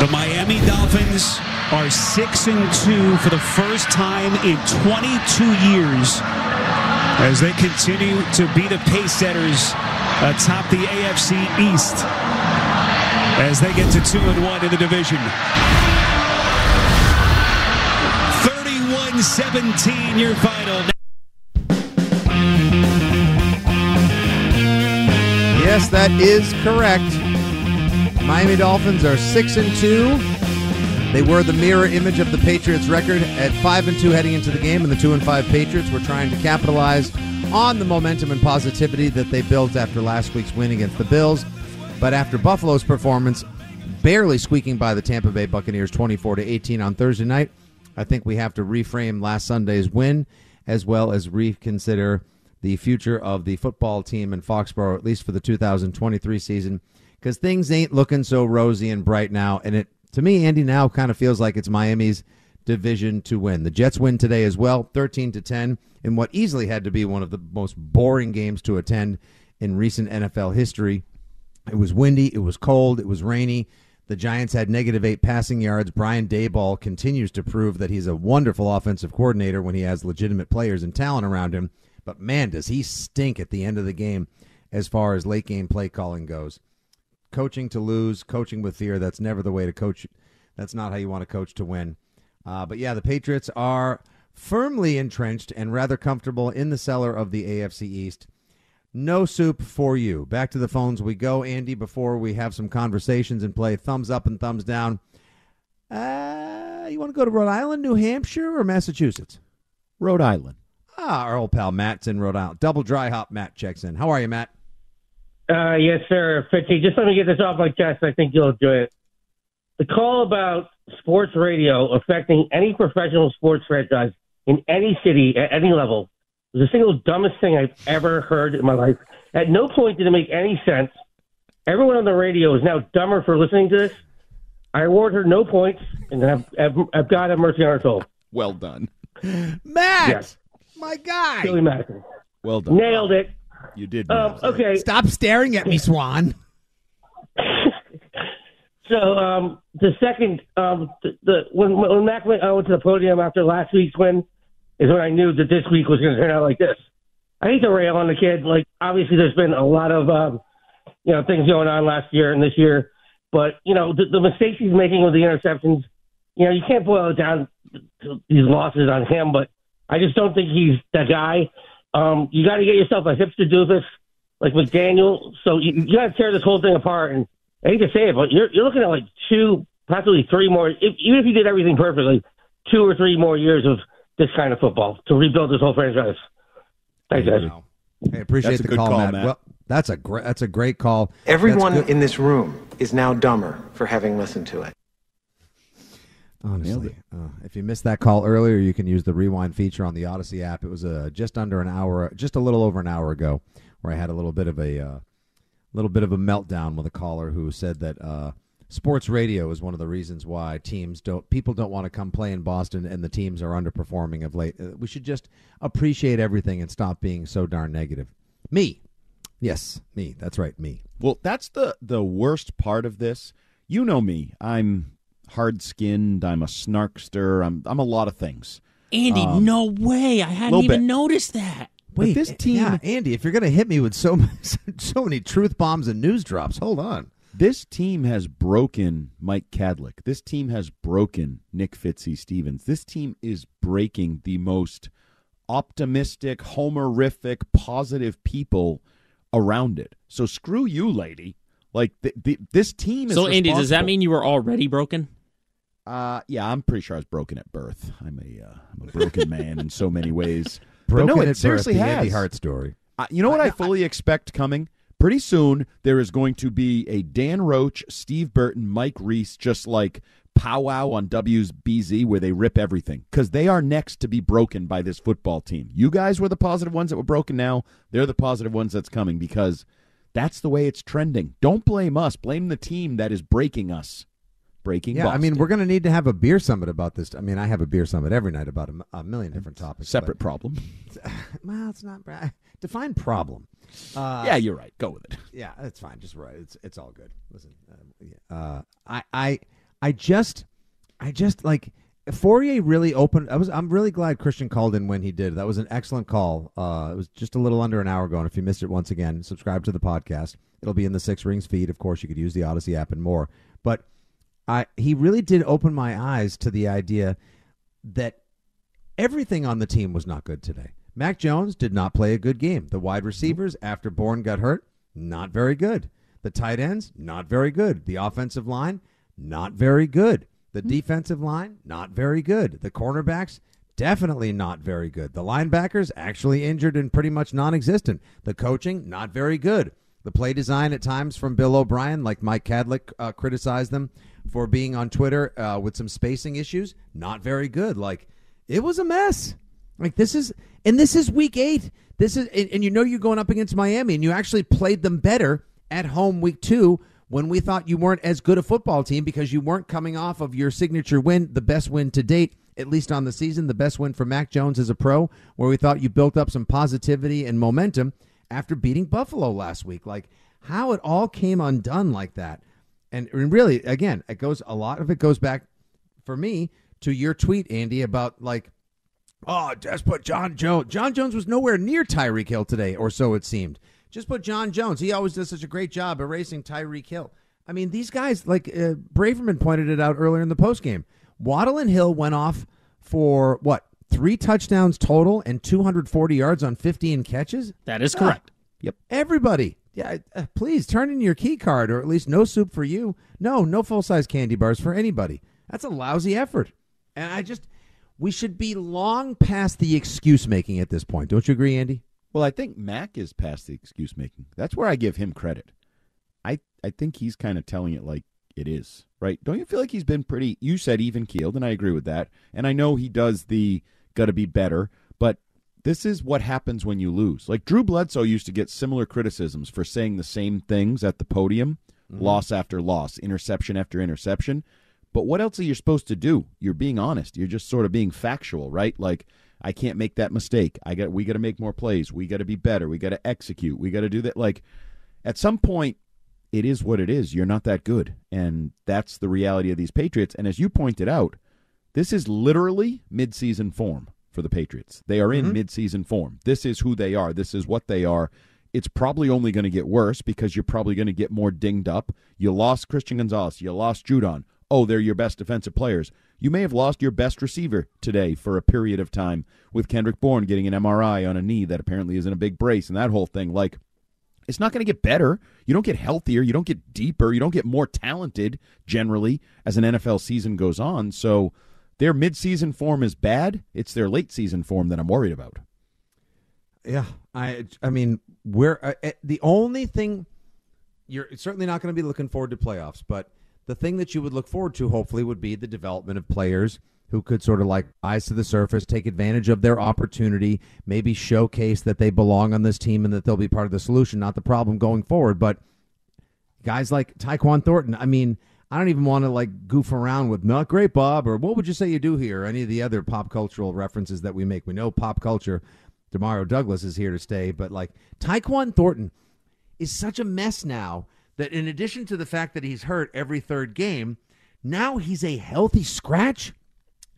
The Miami Dolphins are 6 and 2 for the first time in 22 years as they continue to be the pace setters atop the AFC East as they get to 2 and 1 in the division. 31-17 your final. Yes, that is correct. Miami Dolphins are 6 and 2 They were the mirror image of the Patriots record at 5 and 2 heading into the game, and the 2 and 5 Patriots were trying to capitalize on the momentum and positivity that they built after last week's win against the Bills. But after Buffalo's performance, barely squeaking by the Tampa Bay Buccaneers 24 to 18 on Thursday night, I think we have to reframe last Sunday's win as well as reconsider the future of the football team in Foxborough, at least for the 2023 season, because things ain't looking so rosy and bright now. And it, to me, Andy, now kind of feels like it's Miami's division to win. The Jets win today as well, 13 to 10, in what easily had to be one of the most boring games to attend in recent NFL history. It was windy, it was cold, it was rainy. The Giants had negative eight passing yards. Brian Daboll continues to prove that he's a wonderful offensive coordinator when he has legitimate players and talent around him. But man, does he stink at the end of the game as far as late game play calling goes. Coaching to lose, coaching with fear, that's never the way to coach. That's not how you want to coach to win. Uh, but yeah, the Patriots are firmly entrenched and rather comfortable in the cellar of the AFC East. No soup for you. Back to the phones we go, Andy, before we have some conversations and play thumbs up and thumbs down. Uh, you want to go to Rhode Island, New Hampshire, or Massachusetts? Rhode Island. Ah, our old pal Matt's in Rhode Island. Double dry hop Matt checks in. How are you, Matt? Uh, yes, sir. Fitzy, just let me get this off my chest. I think you'll enjoy it. The call about sports radio affecting any professional sports franchise in any city at any level was the single dumbest thing I've ever heard in my life. At no point did it make any sense. Everyone on the radio is now dumber for listening to this. I award her no points, and have, have, have God have mercy on her soul. Well done. Matt, Yes. my guy. Billy Madison. Well done. Nailed it. You did. Um, okay. Stop staring at me, Swan. So um, the second, um, the, the when when Mac went, I went to the podium after last week's win, is when I knew that this week was going to turn out like this. I hate to rail on the kid. Like obviously, there's been a lot of um, you know things going on last year and this year, but you know the, the mistakes he's making with the interceptions. You know you can't boil it down to these losses on him, but I just don't think he's the guy. Um, you got to get yourself a hipster doofus like McDaniel. So you, you got to tear this whole thing apart. And I hate to say it, but you're you're looking at like two, possibly three more. If, even if you did everything perfectly, two or three more years of this kind of football to rebuild this whole franchise. Thanks, guys. Hey, appreciate That's a the good call, call, Matt. Matt. Well, that's a great that's a great call. Everyone in this room is now dumber for having listened to it. Honestly, uh, if you missed that call earlier, you can use the rewind feature on the Audacy app. It was uh, just under an hour, just a little over an hour ago, where I had a little bit of a uh, little bit of a meltdown with a caller who said that uh, sports radio is one of the reasons why teams don't people don't want to come play in Boston and the teams are underperforming of late. Uh, we should just appreciate everything and stop being so darn negative. Me, yes, me. That's right, me. Well, that's the the worst part of this. You know me. I'm hard skinned. I'm a snarkster. I'm I'm a lot of things. Andy, Um, no way. I hadn't even bit. noticed that. Wait, this eh, team- yeah, Andy, if you're going to hit me with so so many truth bombs and news drops, hold on. This team has broken Mike Kadlick. This team has broken Nick Fitzy Stevens. This team is breaking the most optimistic, homerific, positive people around it. So screw you, lady. Like th- th- this team is. So, Andy, does that mean you were already broken? Uh, yeah, I'm pretty sure I was broken at birth. I'm a uh, I'm a broken man in so many ways. but Broken no, at it birth, seriously the has. Andy Hart story. Uh, you know what I, fully expect coming? Pretty soon, there is going to be a Dan Roche, Steve Burton, Mike Reiss, just like powwow on W's WBZ where they rip everything because they are next to be broken by this football team. You guys were the positive ones that were broken now. They're the positive ones that's coming because that's the way it's trending. Don't blame us. Blame the team that is breaking us. Breaking Yeah, I mean, we're going to need to have a beer summit about this. I mean, I have a beer summit every night about a million different topics. Separate problem. well, it's not. Define problem. Uh, yeah, you're right. Go with it. Yeah, that's fine. Just right. It's it's all good. Listen, uh, uh, I I I just I just like Fourier really opened. I was I'm really glad Christian called in when he did. That was an excellent call. Uh, it was just a little under an hour ago. And if you missed it once again, subscribe to the podcast. It'll be in the Six Rings feed. Of course, you could use the Audacy app and more. But I he really did open my eyes to the idea that everything on the team was not good today. Mac Jones did not play a good game. The wide receivers, after Bourne got hurt, not very good. The tight ends, not very good. The offensive line, not very good. The defensive line, not very good. The cornerbacks, definitely not very good. The linebackers, actually injured and pretty much non existent. The coaching, not very good. The play design at times from Bill O'Brien, like Mike Kadlick uh, criticized them for being on Twitter uh, with some spacing issues, not very good. Like, it was a mess. Like, this is, and this is week eight. This is, and, and you know you're going up against Miami, and you actually played them better at home week two when we thought you weren't as good a football team because you weren't coming off of your signature win, the best win to date, at least on the season, the best win for Mac Jones as a pro, where we thought you built up some positivity and momentum after beating Buffalo last week. Like how it all came undone like that. And really, again, it goes a lot of it goes back for me to your tweet, Andy, about like, oh, just put John Jones. John Jones was nowhere near Tyreek Hill today, or so it seemed. Just put John Jones. He always does such a great job erasing Tyreek Hill. I mean, these guys, like uh, Braverman pointed it out earlier in the postgame. Waddle and Hill went off for what three touchdowns total and 240 yards on 15 catches. That is correct. Yep. Everybody, yeah, uh, please turn in your key card, or at least no soup for you. No, no full size candy bars for anybody. That's a lousy effort. And I just, we should be long past the excuse making at this point. Don't you agree, Andy? Well, I think Mac is past the excuse making. That's where I give him credit. I I think he's kind of telling it like it is, right? Don't you feel like he's been pretty you said even keeled and I agree with that. And I know he does the got to be better, but this is what happens when you lose. Like Drew Bledsoe used to get similar criticisms for saying the same things at the podium, mm-hmm. loss after loss, interception after interception. But what else are you supposed to do? You're being honest. You're just sort of being factual, right? Like I can't make that mistake. I got we got to make more plays. We got to be better. We got to execute. We got to do that. Like at some point, it is what it is. You're not that good, and that's the reality of these Patriots. And as you pointed out, this is literally midseason form for the Patriots. They are in mm-hmm. midseason form. This is who they are. This is what they are. It's probably only going to get worse because you're probably going to get more dinged up. You lost Christian Gonzalez. You lost Judon. Oh, they're your best defensive players. You may have lost your best receiver today for a period of time with Kendrick Bourne getting an MRI on a knee that apparently is in a big brace and that whole thing. Like, it's not going to get better. You don't get healthier. You don't get deeper. You don't get more talented generally as an NFL season goes on. So their midseason form is bad. It's their late season form that I'm worried about. Yeah, I I mean, we're uh, eh, the only thing you're certainly not going to be looking forward to playoffs, but the thing that you would look forward to, hopefully, would be the development of players who could sort of like rise to the surface, take advantage of their opportunity, maybe showcase that they belong on this team and that they'll be part of the solution, not the problem going forward. But guys like Tyquan Thornton, I mean, I don't even want to like goof around with not great Bob or what would you say you do here? Or any of the other pop cultural references that we make. We know pop culture. Demario Douglas is here to stay, but like Tyquan Thornton is such a mess now that in addition to the fact that he's hurt every third game, now he's a healthy scratch.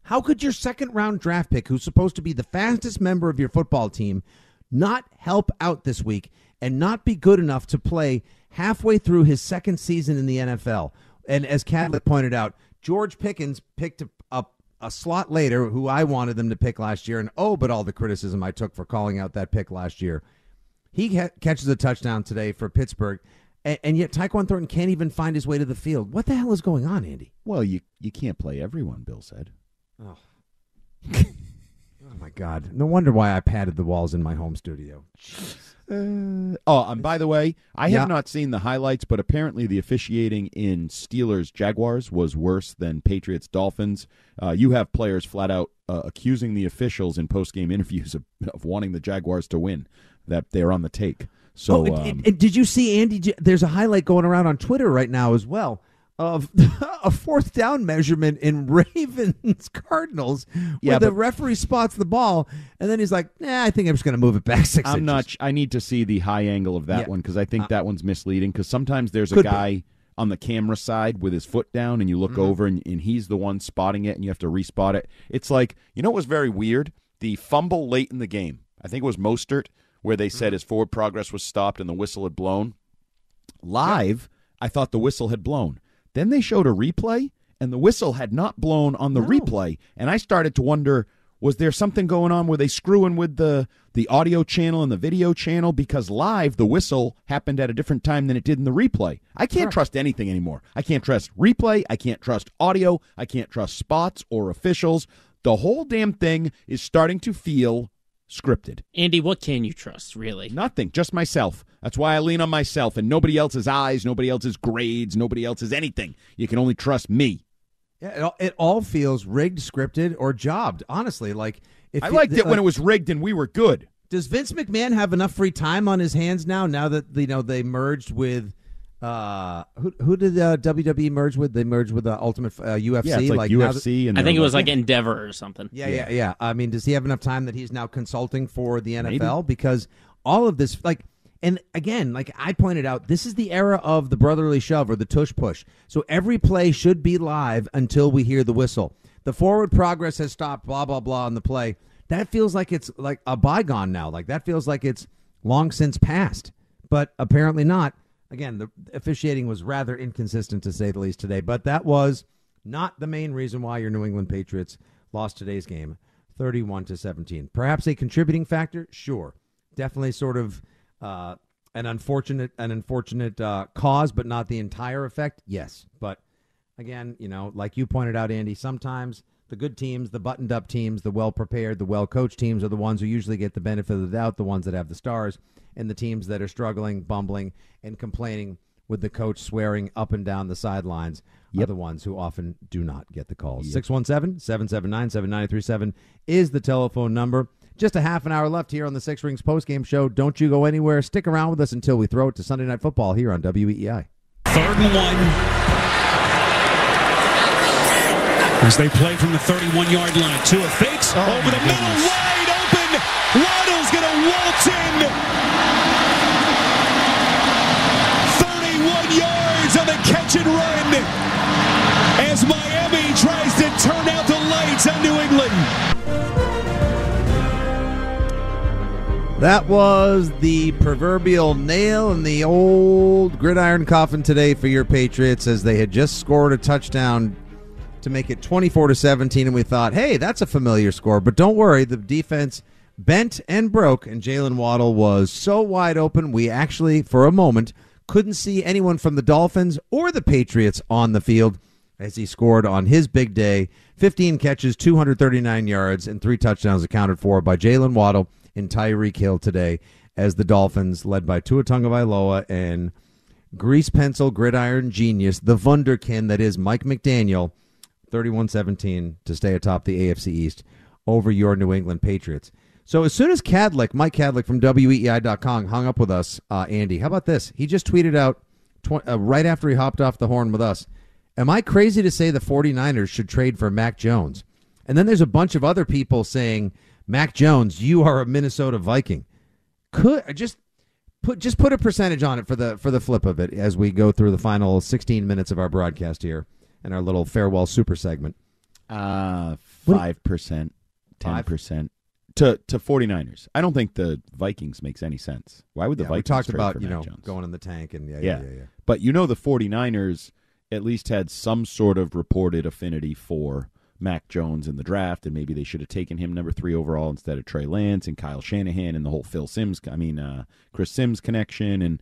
How could your second round draft pick, who's supposed to be the fastest member of your football team, not help out this week and not be good enough to play halfway through his second season in the NFL? And as Kadlick pointed out, George Pickens picked up a slot later who I wanted them to pick last year. And oh, but all the criticism I took for calling out that pick last year. He ha- catches a touchdown today for Pittsburgh and, and, yet Tyquan Thornton can't even find his way to the field. What the hell is going on, Andy? Well, you you can't play everyone. Bill said. Oh. oh my God! No wonder why I padded the walls in my home studio. Uh, oh, and by the way, I have yeah. not seen the highlights, but apparently the officiating in Steelers Jaguars was worse than Patriots Dolphins. Uh, you have players flat out uh, accusing the officials in post game interviews of, of wanting the Jaguars to win, that they're on the take. So, oh, um, did you see Andy? There's a highlight going around on Twitter right now as well of a fourth down measurement in Ravens Cardinals, where yeah, the referee spots the ball, and then he's like, "Nah, I think I'm just going to move it back 6 I'm inches. not. I need to see the high angle of that yeah. one because I think uh, that one's misleading. Because sometimes there's a guy. Be. On the camera side with his foot down, and you look mm-hmm. over, and, and he's the one spotting it, and you have to respot it. It's like you know what was very weird? The fumble late in the game. I think it was Mostert where they said mm-hmm. his forward progress was stopped and the whistle had blown. Live, I thought the whistle had blown. Then they showed a replay, and the whistle had not blown on the no. replay. And I started to wonder Was there something going on? Were they screwing with the the audio channel and the video channel? Because live, the whistle happened at a different time than it did in the replay. I can't Sure. trust anything anymore. I can't trust replay. I can't trust audio. I can't trust spots or officials. The whole damn thing is starting to feel scripted. Andy, what can you trust, really? Nothing, just myself. That's why I lean on myself and nobody else's eyes, nobody else's grades, nobody else's anything. You can only trust me. Yeah, it all, it all feels rigged, scripted, or jobbed. Honestly, like if I you- liked it when like- it was rigged and we were good. Does Vince McMahon have enough free time on his hands now? Now that you know they merged with uh who who did uh, WWE merge with? They merged with the Ultimate uh, UFC. Yeah, it's like now UFC and I think it was like- like Endeavor or something. Yeah, yeah, yeah. I mean, does he have enough time that he's now consulting for the NFL? Because all of this, like, and again, like I pointed out, this is the era of the brotherly shove or the tush push. So every play should be live until we hear the whistle. The forward progress has stopped, blah, blah, blah, on the play. That feels like it's like a bygone now. Like that feels like it's long since past, but apparently not. Again, the officiating was rather inconsistent to say the least today, but that was not the main reason why your New England Patriots lost today's game 31 to 17. Perhaps a contributing factor? Sure. Definitely sort of uh, an unfortunate an unfortunate uh, cause, but not the entire effect. Yes. But again, you know, like you pointed out, Andy, sometimes the good teams, the buttoned up teams, the well prepared, the well coached teams are the ones who usually get the benefit of the doubt, the ones that have the stars, and the teams that are struggling, bumbling, and complaining with the coach swearing up and down the sidelines are the ones who often do not get the calls. 617 779 7937 is the telephone number. Just a half an hour left here on the Six Rings postgame show. Don't you go anywhere. Stick around with us until we throw it to Sunday Night Football here on WEEI. Third and one. As they play from the 31 yard line. Tua fakes Oh, over the middle, wide open. Waddle's going to waltz in. 31 yards on the catch and run. As Miami tries to turn out the lights on New England. That was the proverbial nail in the old gridiron coffin today for your Patriots as they had just scored a touchdown to make it 24 to 17 and we thought, "Hey, that's a familiar score." But don't worry, the defense bent and broke and Jaylen Waddle was so wide open, we actually for a moment couldn't see anyone from the Dolphins or the Patriots on the field as he scored on his big day. 15 catches, 239 yards, and three touchdowns accounted for by Jaylen Waddle and Tyreek Hill today as the Dolphins, led by Tua Tagovailoa and grease pencil gridiron genius, the wunderkind that is Mike McDaniel, 31-17 to stay atop the AFC East over your New England Patriots. So as soon as Kadlick, Mike Kadlick from WEEI.com hung up with us, uh, Andy, how about this? He just tweeted out tw- uh, right after he hopped off the horn with us. Am I crazy to say the 49ers should trade for Mac Jones? And then there's a bunch of other people saying, Mac Jones, you are a Minnesota Viking. Could just put just put a percentage on it for the for the flip of it as we go through the final 16 minutes of our broadcast here and our little farewell super segment. Uh five percent, ten percent to to 49ers. I don't think the Vikings makes any sense. Why would the Yeah, we talked about you know Jones? going in the tank and yeah, yeah, yeah. yeah, yeah. But you know the 49ers at least had some sort of reported affinity for Mac Jones in the draft, and maybe they should have taken him number three overall instead of Trey Lance and Kyle Shanahan and the whole Phil Simms, I mean uh, Chris Simms connection, and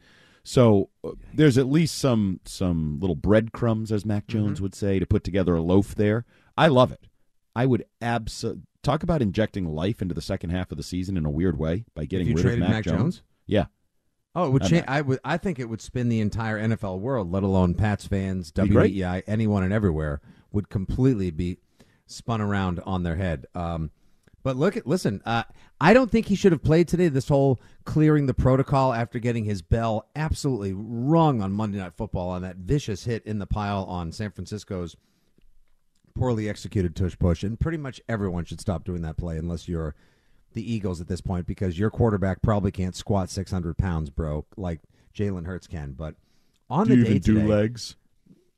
so uh, there's at least some some little breadcrumbs, as Mac Mm-hmm. Jones would say, to put together a loaf there. I love it. I would abso- talk about injecting life into the second half of the season in a weird way by getting rid of Mac, Mac Jones. Jones? Yeah. Oh, it would change. I would. I think it would spin the entire NFL world, let alone Pats fans. WEEI, anyone and everywhere would completely be spun around on their head. Um, but look at listen. Uh, I don't think he should have played today. This whole clearing the protocol after getting his bell absolutely rung on Monday Night Football on that vicious hit in the pile on San Francisco's poorly executed tush push, and pretty much everyone should stop doing that play unless you're the Eagles at this point because your quarterback probably can't squat 600 pounds, bro, like Jalen Hurts can. But on Do the you day even do today, legs?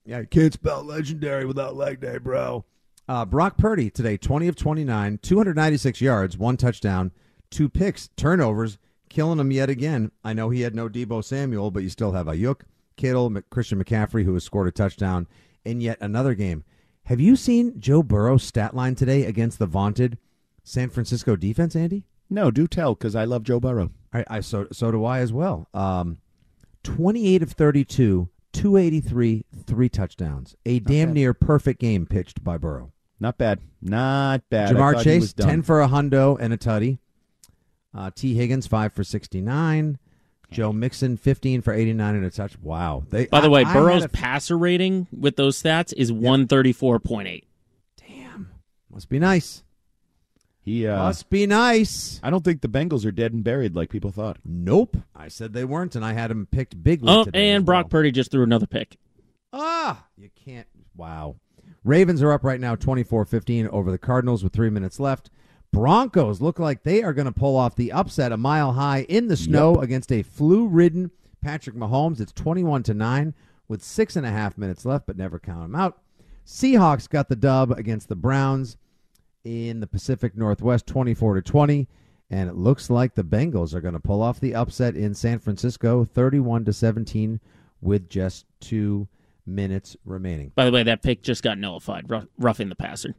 yeah, you can't spell legendary without leg day, bro. Uh, Brock Purdy today, 20 of 29, 296 yards, one touchdown, two picks, turnovers, killing him yet again. I know he had no Deebo Samuel, but you still have Aiyuk, Kittle, Christian McCaffrey, who has scored a touchdown in yet another game. Have you seen Joe Burrow's stat line today against the vaunted San Francisco defense, Andy? No, do tell, because I love Joe Burrow. I, I so so do I as well. Um, twenty-eight of thirty-two, two eighty-three, three touchdowns. A damn near perfect game pitched by Burrow. Not bad. Not bad. I Ja'Marr Chase, ten for a hundo and a tutty. Uh, Tee Higgins, five for sixty-nine. Joe Mixon, fifteen for eighty-nine and a touch. Wow. They, By the I- way, I Burrow's a- passer rating with those stats is 134.8. Damn. must be nice. He uh, Must be nice. I don't think the Bengals are dead and buried like people thought. Nope. I said they weren't, and I had them picked bigly Oh, today. and as Brock. Purdy just threw another pick. Ah, you can't. Wow. Ravens are up right now 24 15 over the Cardinals with three minutes left. Broncos look like they are going to pull off the upset a mile high in the snow against a flu ridden Patrick Mahomes. It's 21 to 9 with six and a half minutes left, but never count them out. Seahawks got the dub against the Browns in the Pacific Northwest 24 to 20 and it looks like the Bengals are going to pull off the upset in San Francisco 31 to 17 with just 2 minutes remaining. By the way, that pick just got nullified, roughing the passer.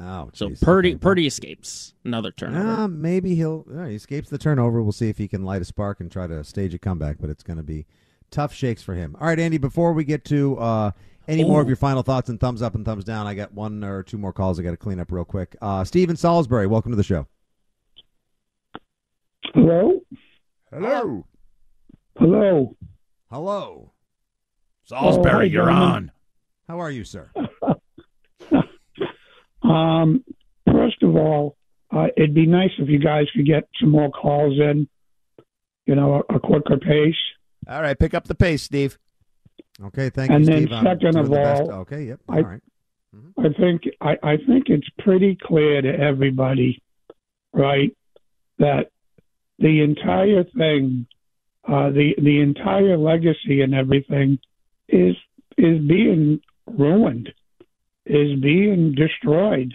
Oh, So geez. Purdy Okay. Purdy escapes another turnover. Uh, maybe he'll uh, he escapes the turnover. We'll see if he can light a spark and try to stage a comeback, but it's going to be tough shakes for him. All right, Andy, before we get to uh, any more of your final thoughts and thumbs up and thumbs down, I got one or two more calls I got to clean up real quick. Uh, Steven Salisbury, welcome to the show. Hello? Hello. Hello. Hello. Salisbury, Oh, you're gentlemen. on. How are you, sir? Um, first of all, uh, it'd be nice if you guys could get some more calls in, you know, a, a quicker pace. All right, pick up the pace, Steve. Okay, thank And you, then Steve. I'm second of the best. all, okay, yep, I- all right. I think I, I think it's pretty clear to everybody, right, that the entire thing, uh, the the entire legacy and everything, is is being ruined, is being destroyed,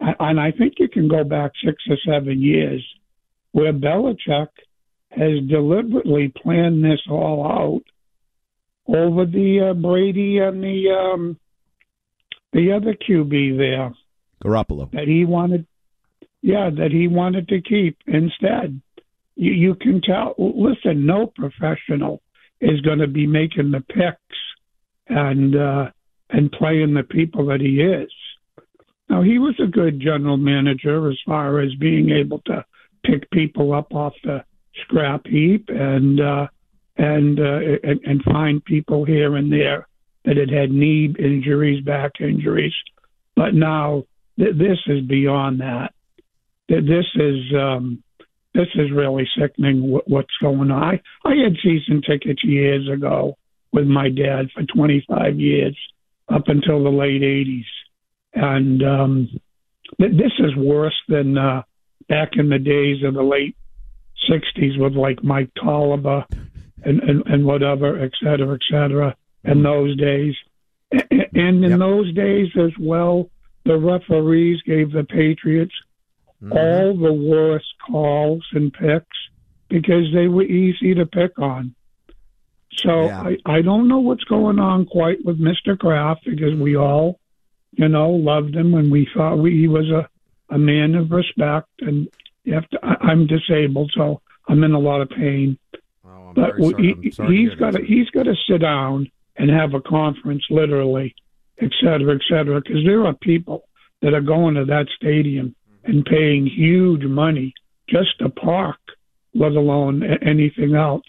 and, I think you can go back six or seven years, where Belichick has deliberately planned this all out over the uh, Brady and the um, the other QB there Garoppolo. that he wanted, yeah, that he wanted to keep instead. You, you can tell. Listen, no professional is going to be making the picks and uh, and playing the people that he is. Now he was a good general manager as far as being able to pick people up off the scrap heap and uh, and, uh, and and find people here and there that had had knee injuries, back injuries. But now th- this is beyond that. Th- This is um, this is really sickening. What, what's going on? I, I had season tickets years ago with my dad for 25 years, up until the late 80s, and um, th- this is worse than uh, back in the days of the late 60s with like Mike Tolliver and, and, and whatever, et cetera, et cetera, in those days. And in those days as well, the referees gave the Patriots all the worst calls and picks because they were easy to pick on. So Yeah. I, I don't know what's going on quite with Mr. Kraft because we all, you know, loved him and we thought we, he was a, a man of respect. And to, I, I'm disabled, so I'm in a lot of pain. I'm but he, I'm sorry to he's got to he's got to sit down and have a conference, literally, et cetera, et cetera, because there are people that are going to that stadium and paying huge money just to park, let alone anything else,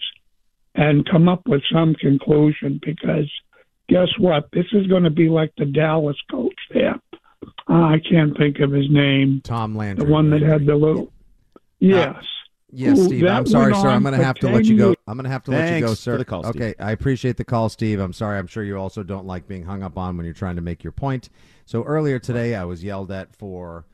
and come up with some conclusion. Because guess what? This is going to be like the Dallas coach there. Uh, I can't think of his name. Tom Landry. The one that had the little. Yes. Yes, Who- Steve. I'm sorry, sir. I'm going to have to let you go. I'm going to have to let you go, sir. for the call, Steve. okay, I appreciate the call, Steve. I'm sorry. I'm sure you also don't like being hung up on when you're trying to make your point. So earlier today, I was yelled at for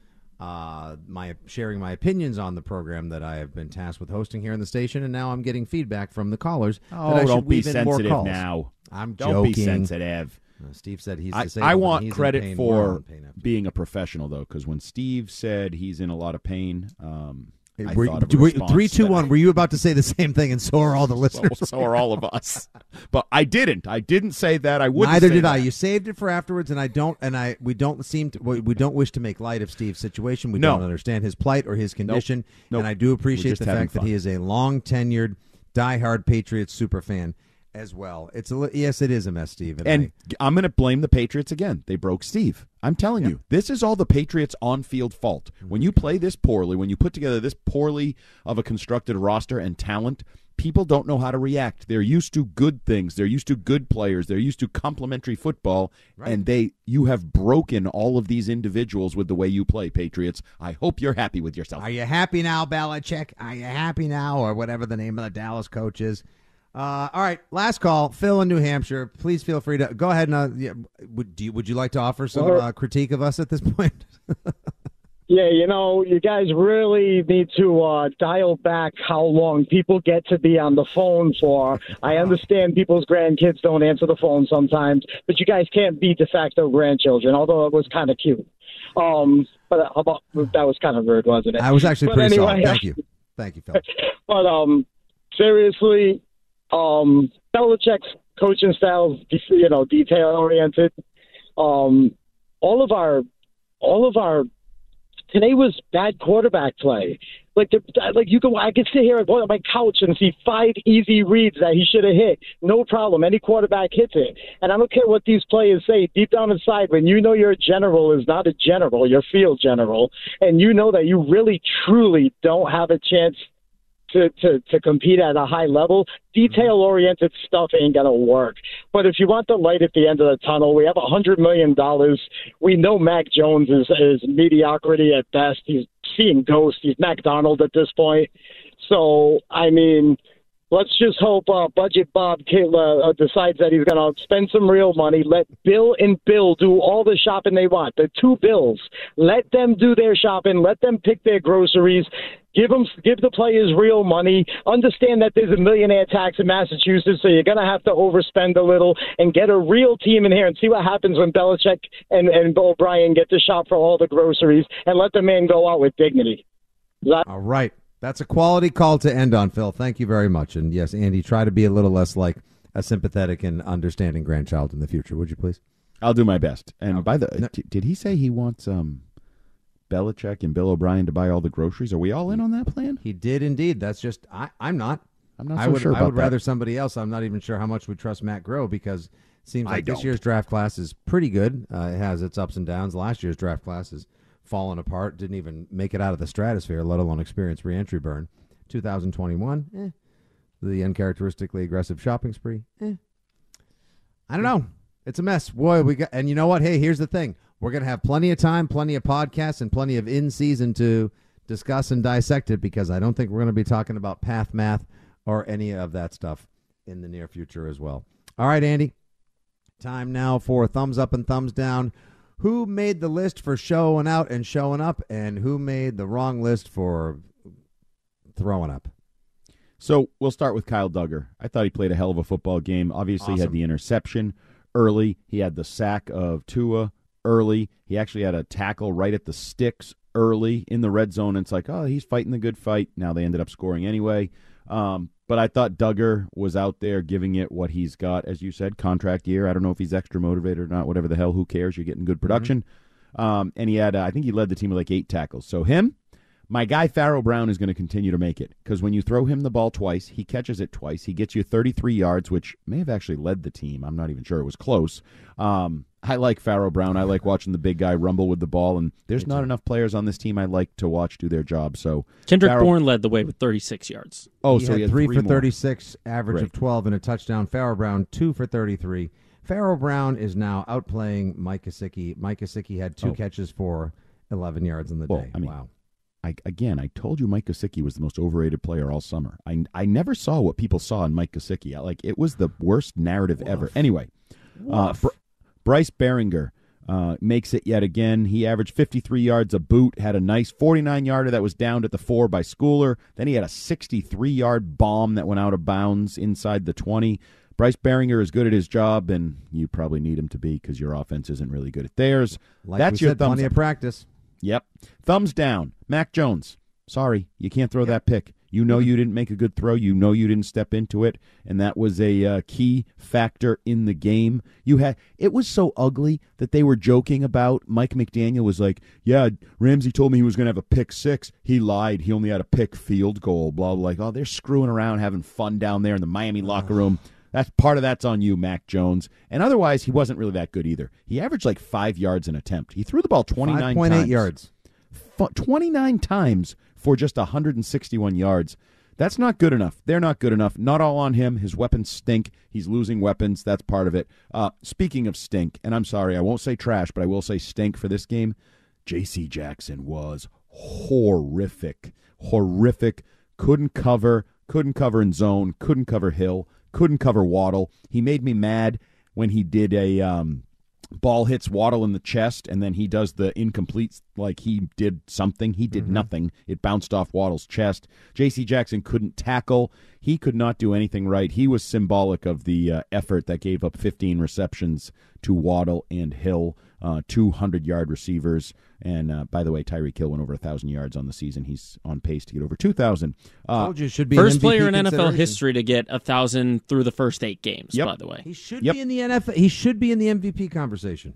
uh, my sharing my opinions on the program that I have been tasked with hosting here in the station, and now I'm getting feedback from the callers. Oh, that I should don't be in more sensitive now. I'm Don't joking. be sensitive. Uh, Steve said he's I. I want credit pain. For being a professional, though, because when Steve said he's in a lot of pain, um, I Were- thought were- three, two, one. Were you about to say the same thing? And so are all the listeners. so are all of us. But I didn't. I didn't say that. I wouldn't. Neither did that. I. You saved it for afterwards, and I don't. And I we don't seem to. We we don't wish to make light of Steve's situation. We No. don't understand his plight or his condition. Nope. And I do appreciate the fact that he is a long tenured, diehard Patriots super fan as well. It's a li- yes, it is a mess, Steve. And I'm going to blame the Patriots again. They broke Steve. I'm telling you, this is all the Patriots' on-field fault. Mm-hmm. When you play this poorly, when you put together this poorly of a constructed roster and talent, people don't know how to react. They're used to good things. They're used to good players. They're used to complementary football, and they you have broken all of these individuals with the way you play, Patriots. I hope you're happy with yourself. Are you happy now, Belichick? Are you happy now, or whatever the name of the Dallas coach is? Uh, all right, last call. Phil in New Hampshire. Please feel free to go ahead and uh, yeah, would do you, would you like to offer some uh, critique of us at this point? Yeah, you know, you guys really need to uh, dial back how long people get to be on the phone for. I understand people's grandkids don't answer the phone sometimes, but you guys can't be de facto grandchildren, although it was kind of cute. Um, but how about, that was kind of rude, wasn't it? I was actually But pretty anyway, solid. Thank you, thank you, Phil. but um, seriously, um, Belichick's coaching style, is, you know, detail oriented. Um, all of our, all of our, today was bad quarterback play. Like, the, like you can, I could sit here on my couch and see five easy reads that he should have hit. No problem. Any quarterback hits it. And I don't care what these players say. Deep down inside, when you know your general is not a general, your field general, and you know that you really, truly don't have a chance to, to, to compete at a high level, detail oriented stuff ain't gonna work. But if you want the light at the end of the tunnel, we have a hundred million dollars. We know Mac Jones is, is mediocrity at best. He's seeing ghosts. He's McDonald at this point. So I mean, let's just hope uh, Budget Bob uh, decides that he's going to spend some real money. Let Bill and Bill do all the shopping they want. The two Bills, let them do their shopping. Let them pick their groceries. Give them, give the players real money. Understand that there's a millionaire tax in Massachusetts, so you're going to have to overspend a little and get a real team in here and see what happens when Belichick and and O'Brien get to shop for all the groceries and let the man go out with dignity. All right. That's a quality call to end on, Phil. Thank you very much. And yes, Andy, try to be a little less like a sympathetic and understanding grandchild in the future, would you please? I'll do my best. And by the, d- did he say he wants um, Belichick and Bill O'Brien to buy all the groceries? Are we all in on that plan? He did indeed. That's just I, I'm not. I'm not I would, sure I would that. rather somebody else. I'm not even sure how much we trust Matt Groh because it seems like this year's draft class is pretty good. Uh, it has its ups and downs. Last year's draft class is fallen apart. Didn't even make it out of the stratosphere, let alone experience reentry burn. 2021, eh. The uncharacteristically aggressive shopping spree, eh. I don't know. It's a mess. Boy, we got and you know what? Hey, here's the thing. We're gonna have plenty of time, plenty of podcasts, and plenty of in season to discuss and dissect it because I don't think we're gonna be talking about path math or any of that stuff in the near future as well. All right, Andy. Time now for thumbs up and thumbs down. Who made the list for showing out and showing up, and who made the wrong list for throwing up? So we'll start with Kyle Dugger. I thought he played a hell of a football game. Obviously, he had the interception early. He had the sack of Tua early. He actually had a tackle right at the sticks early in the red zone. And it's like, oh, he's fighting the good fight. Now they ended up scoring anyway. Um, but I thought Dugger was out there giving it what he's got, as you said, contract year. I don't know if he's extra motivated or not. Whatever the hell, who cares? You're getting good production. Um, and he had, uh, I think he led the team with like eight tackles. So him, my guy Pharaoh Brown is going to continue to make it because when you throw him the ball twice, he catches it twice. He gets you 33 yards, which may have actually led the team. I'm not even sure. It was close. Um, I like Pharaoh Brown. I like watching the big guy rumble with the ball, and there's not enough players on this team I like to watch do their job. So Kendrick Pharaoh- Bourne led the way with 36 yards. Oh, he so had he had three, three for more. 36, average of 12 and a touchdown. Pharaoh Brown, two for 33. Pharaoh Brown is now outplaying Mike Gesicki. Mike Gesicki had two Oh. catches for 11 yards in the Well, day. I mean, wow. I, again, I told you Mike Gesicki was the most overrated player all summer. I, I never saw what people saw in Mike Gesicki. I- Like it was the worst narrative ever. Anyway, uh, Br- Bryce Baringer uh, makes it yet again. He averaged 53 yards a boot, had a nice 49 yarder that was downed at the four by Schooler. Then he had a 63 yard bomb that went out of bounds inside the 20. Bryce Baringer is good at his job, and you probably need him to be because your offense isn't really good at theirs. Like That's your said, thumbs plenty up. of practice. Yep. Thumbs down. Mac Jones. Sorry, you can't throw that pick. You know you didn't make a good throw. You know you didn't step into it, and that was a uh, key factor in the game. You had it was so ugly that they were joking about. Mike McDaniel was like, "Yeah, Ramsey told me he was going to have a pick six. He lied. He only had a pick field goal." Blah blah. Like, oh, they're screwing around, having fun down there in the Miami locker room. That's part of that's on you, Mac Jones. And otherwise, he wasn't really that good either. He averaged like five yards an attempt. He threw the ball twenty nine 5.8 times. yards. 29 times for just 161 yards. That's not good enough. They're not good enough. Not all on him. His weapons stink. He's losing weapons. That's part of it. Uh, speaking of stink, and I'm sorry, I won't say trash, but I will say stink for this game. J.C. Jackson was horrific. Horrific. Couldn't cover. Couldn't cover in zone. Couldn't cover Hill. Couldn't cover Waddle. He made me mad when he did a um, ball hits Waddle in the chest, and then he does the incomplete, like he did something. He did nothing. It bounced off Waddle's chest. J.C. Jackson couldn't tackle. He could not do anything right. He was symbolic of the uh, effort that gave up 15 receptions to Waddle and Hill, uh, 200 yard receivers. And uh, by the way, Tyreek Hill went over 1,000 yards on the season. He's on pace to get over 2,000. Uh, Told you should be First an player in NFL history to get a thousand through the first eight games. Yep. By the way, He should be in the NFL. He should be in the MVP conversation.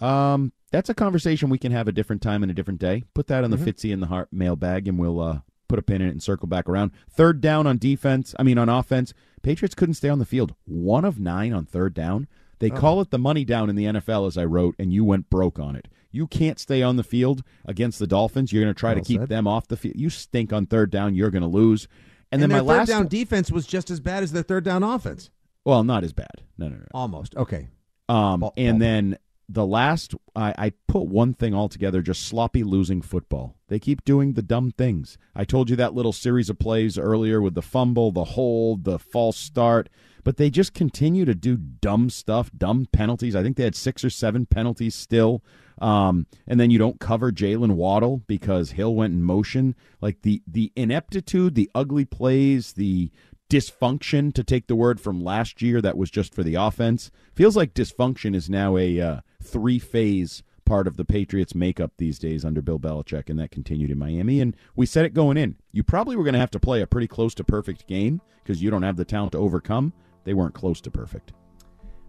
Um, that's a conversation we can have a different time and a different day. Put that on the Mhm. Fitzy and the Hart mailbag, and we'll uh, put a pin in it and circle back around. Third down on defense. I mean, on offense, Patriots couldn't stay on the field. One of nine on third down. They Oh. call it the money down in the NFL, as I wrote, and you went broke on it. You can't stay on the field against the Dolphins. You're going to try Well to keep said. them off the field. You stink on third down. You're going to lose. And, then their my last third down defense was just as bad as their third down offense. well, not as bad. No, no, no. Almost. Okay. Um, and then the last, I, I put one thing all together: just sloppy losing football. They keep doing the dumb things. I told you that little series of plays earlier with the fumble, the hold, the false start, but they just continue to do dumb stuff, dumb penalties. I think they had six or seven penalties still. Um, and then you don't cover Jaylen Waddle because Hill went in motion. Like the the ineptitude, the ugly plays, the dysfunction to take the word from last year that was just for the offense feels like dysfunction is now a uh, three phase part of the Patriots makeup these days under Bill Belichick and that continued in Miami and we said it going in you probably were going to have to play a pretty close to perfect game because you don't have the talent to overcome they weren't close to perfect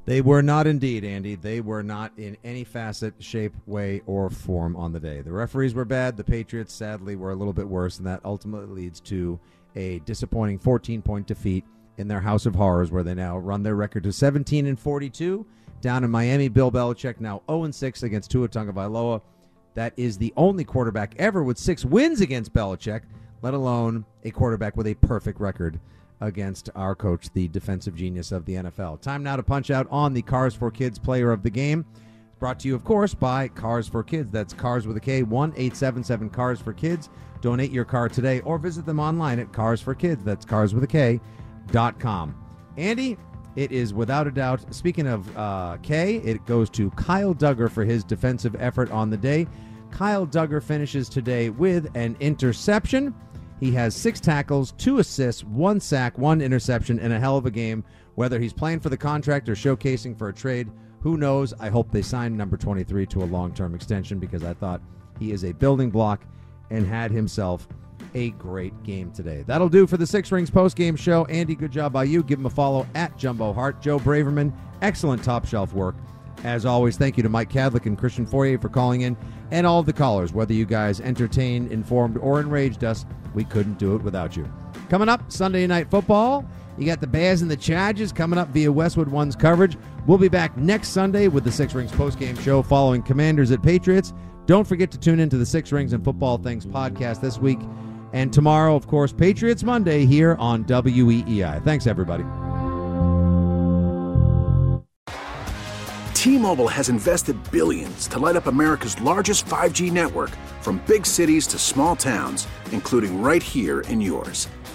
They were not indeed, Andy. They were not in any facet, shape, way, or form on the day. The referees were bad. The Patriots, sadly, were a little bit worse, and that ultimately leads to a disappointing 14 point defeat in their House of Horrors, where they now run their record to 17 and 42. Down in Miami, Bill Belichick now 0 and 6 against Tua Tagovailoa. That is the only quarterback ever with six wins against Belichick, let alone a quarterback with a perfect record against our coach, the defensive genius of the NFL. Time now to punch out on the Cars for Kids player of the game. Brought to you, of course, by Cars for Kids. That's Cars with a K, 1 877 Cars for Kids. Donate your car today or visit them online at Cars for Kids. That's Cars with a K dot com. Andy, it is without a doubt, speaking of uh, K, it goes to Kyle Dugger for his defensive effort on the day. Kyle Dugger finishes today with an interception. He has six tackles, two assists, one sack, one interception, and a hell of a game. Whether he's playing for the contract or showcasing for a trade, who knows? I hope they sign number 23 to a long term extension because I thought he is a building block and had himself a great game today. That'll do for the Six Rings post game show. Andy, good job by you. Give him a follow at Jumbo Hart. Joe Braverman, excellent top shelf work. As always, thank you to Mike Kadlick and Christian Fourier for calling in, and all the callers. Whether you guys entertained, informed, or enraged us, we couldn't do it without you. Coming up, Sunday Night Football. You got the Bears and the Chargers coming up via Westwood One's coverage. We'll be back next Sunday with the Six Rings postgame show following Commanders at Patriots. Don't forget to tune into the Six Rings and Football Things podcast this week. And tomorrow, of course, Patriots Monday here on WEEI. Thanks, everybody. T-Mobile has invested billions to light up America's largest 5G network from big cities to small towns, including right here in yours.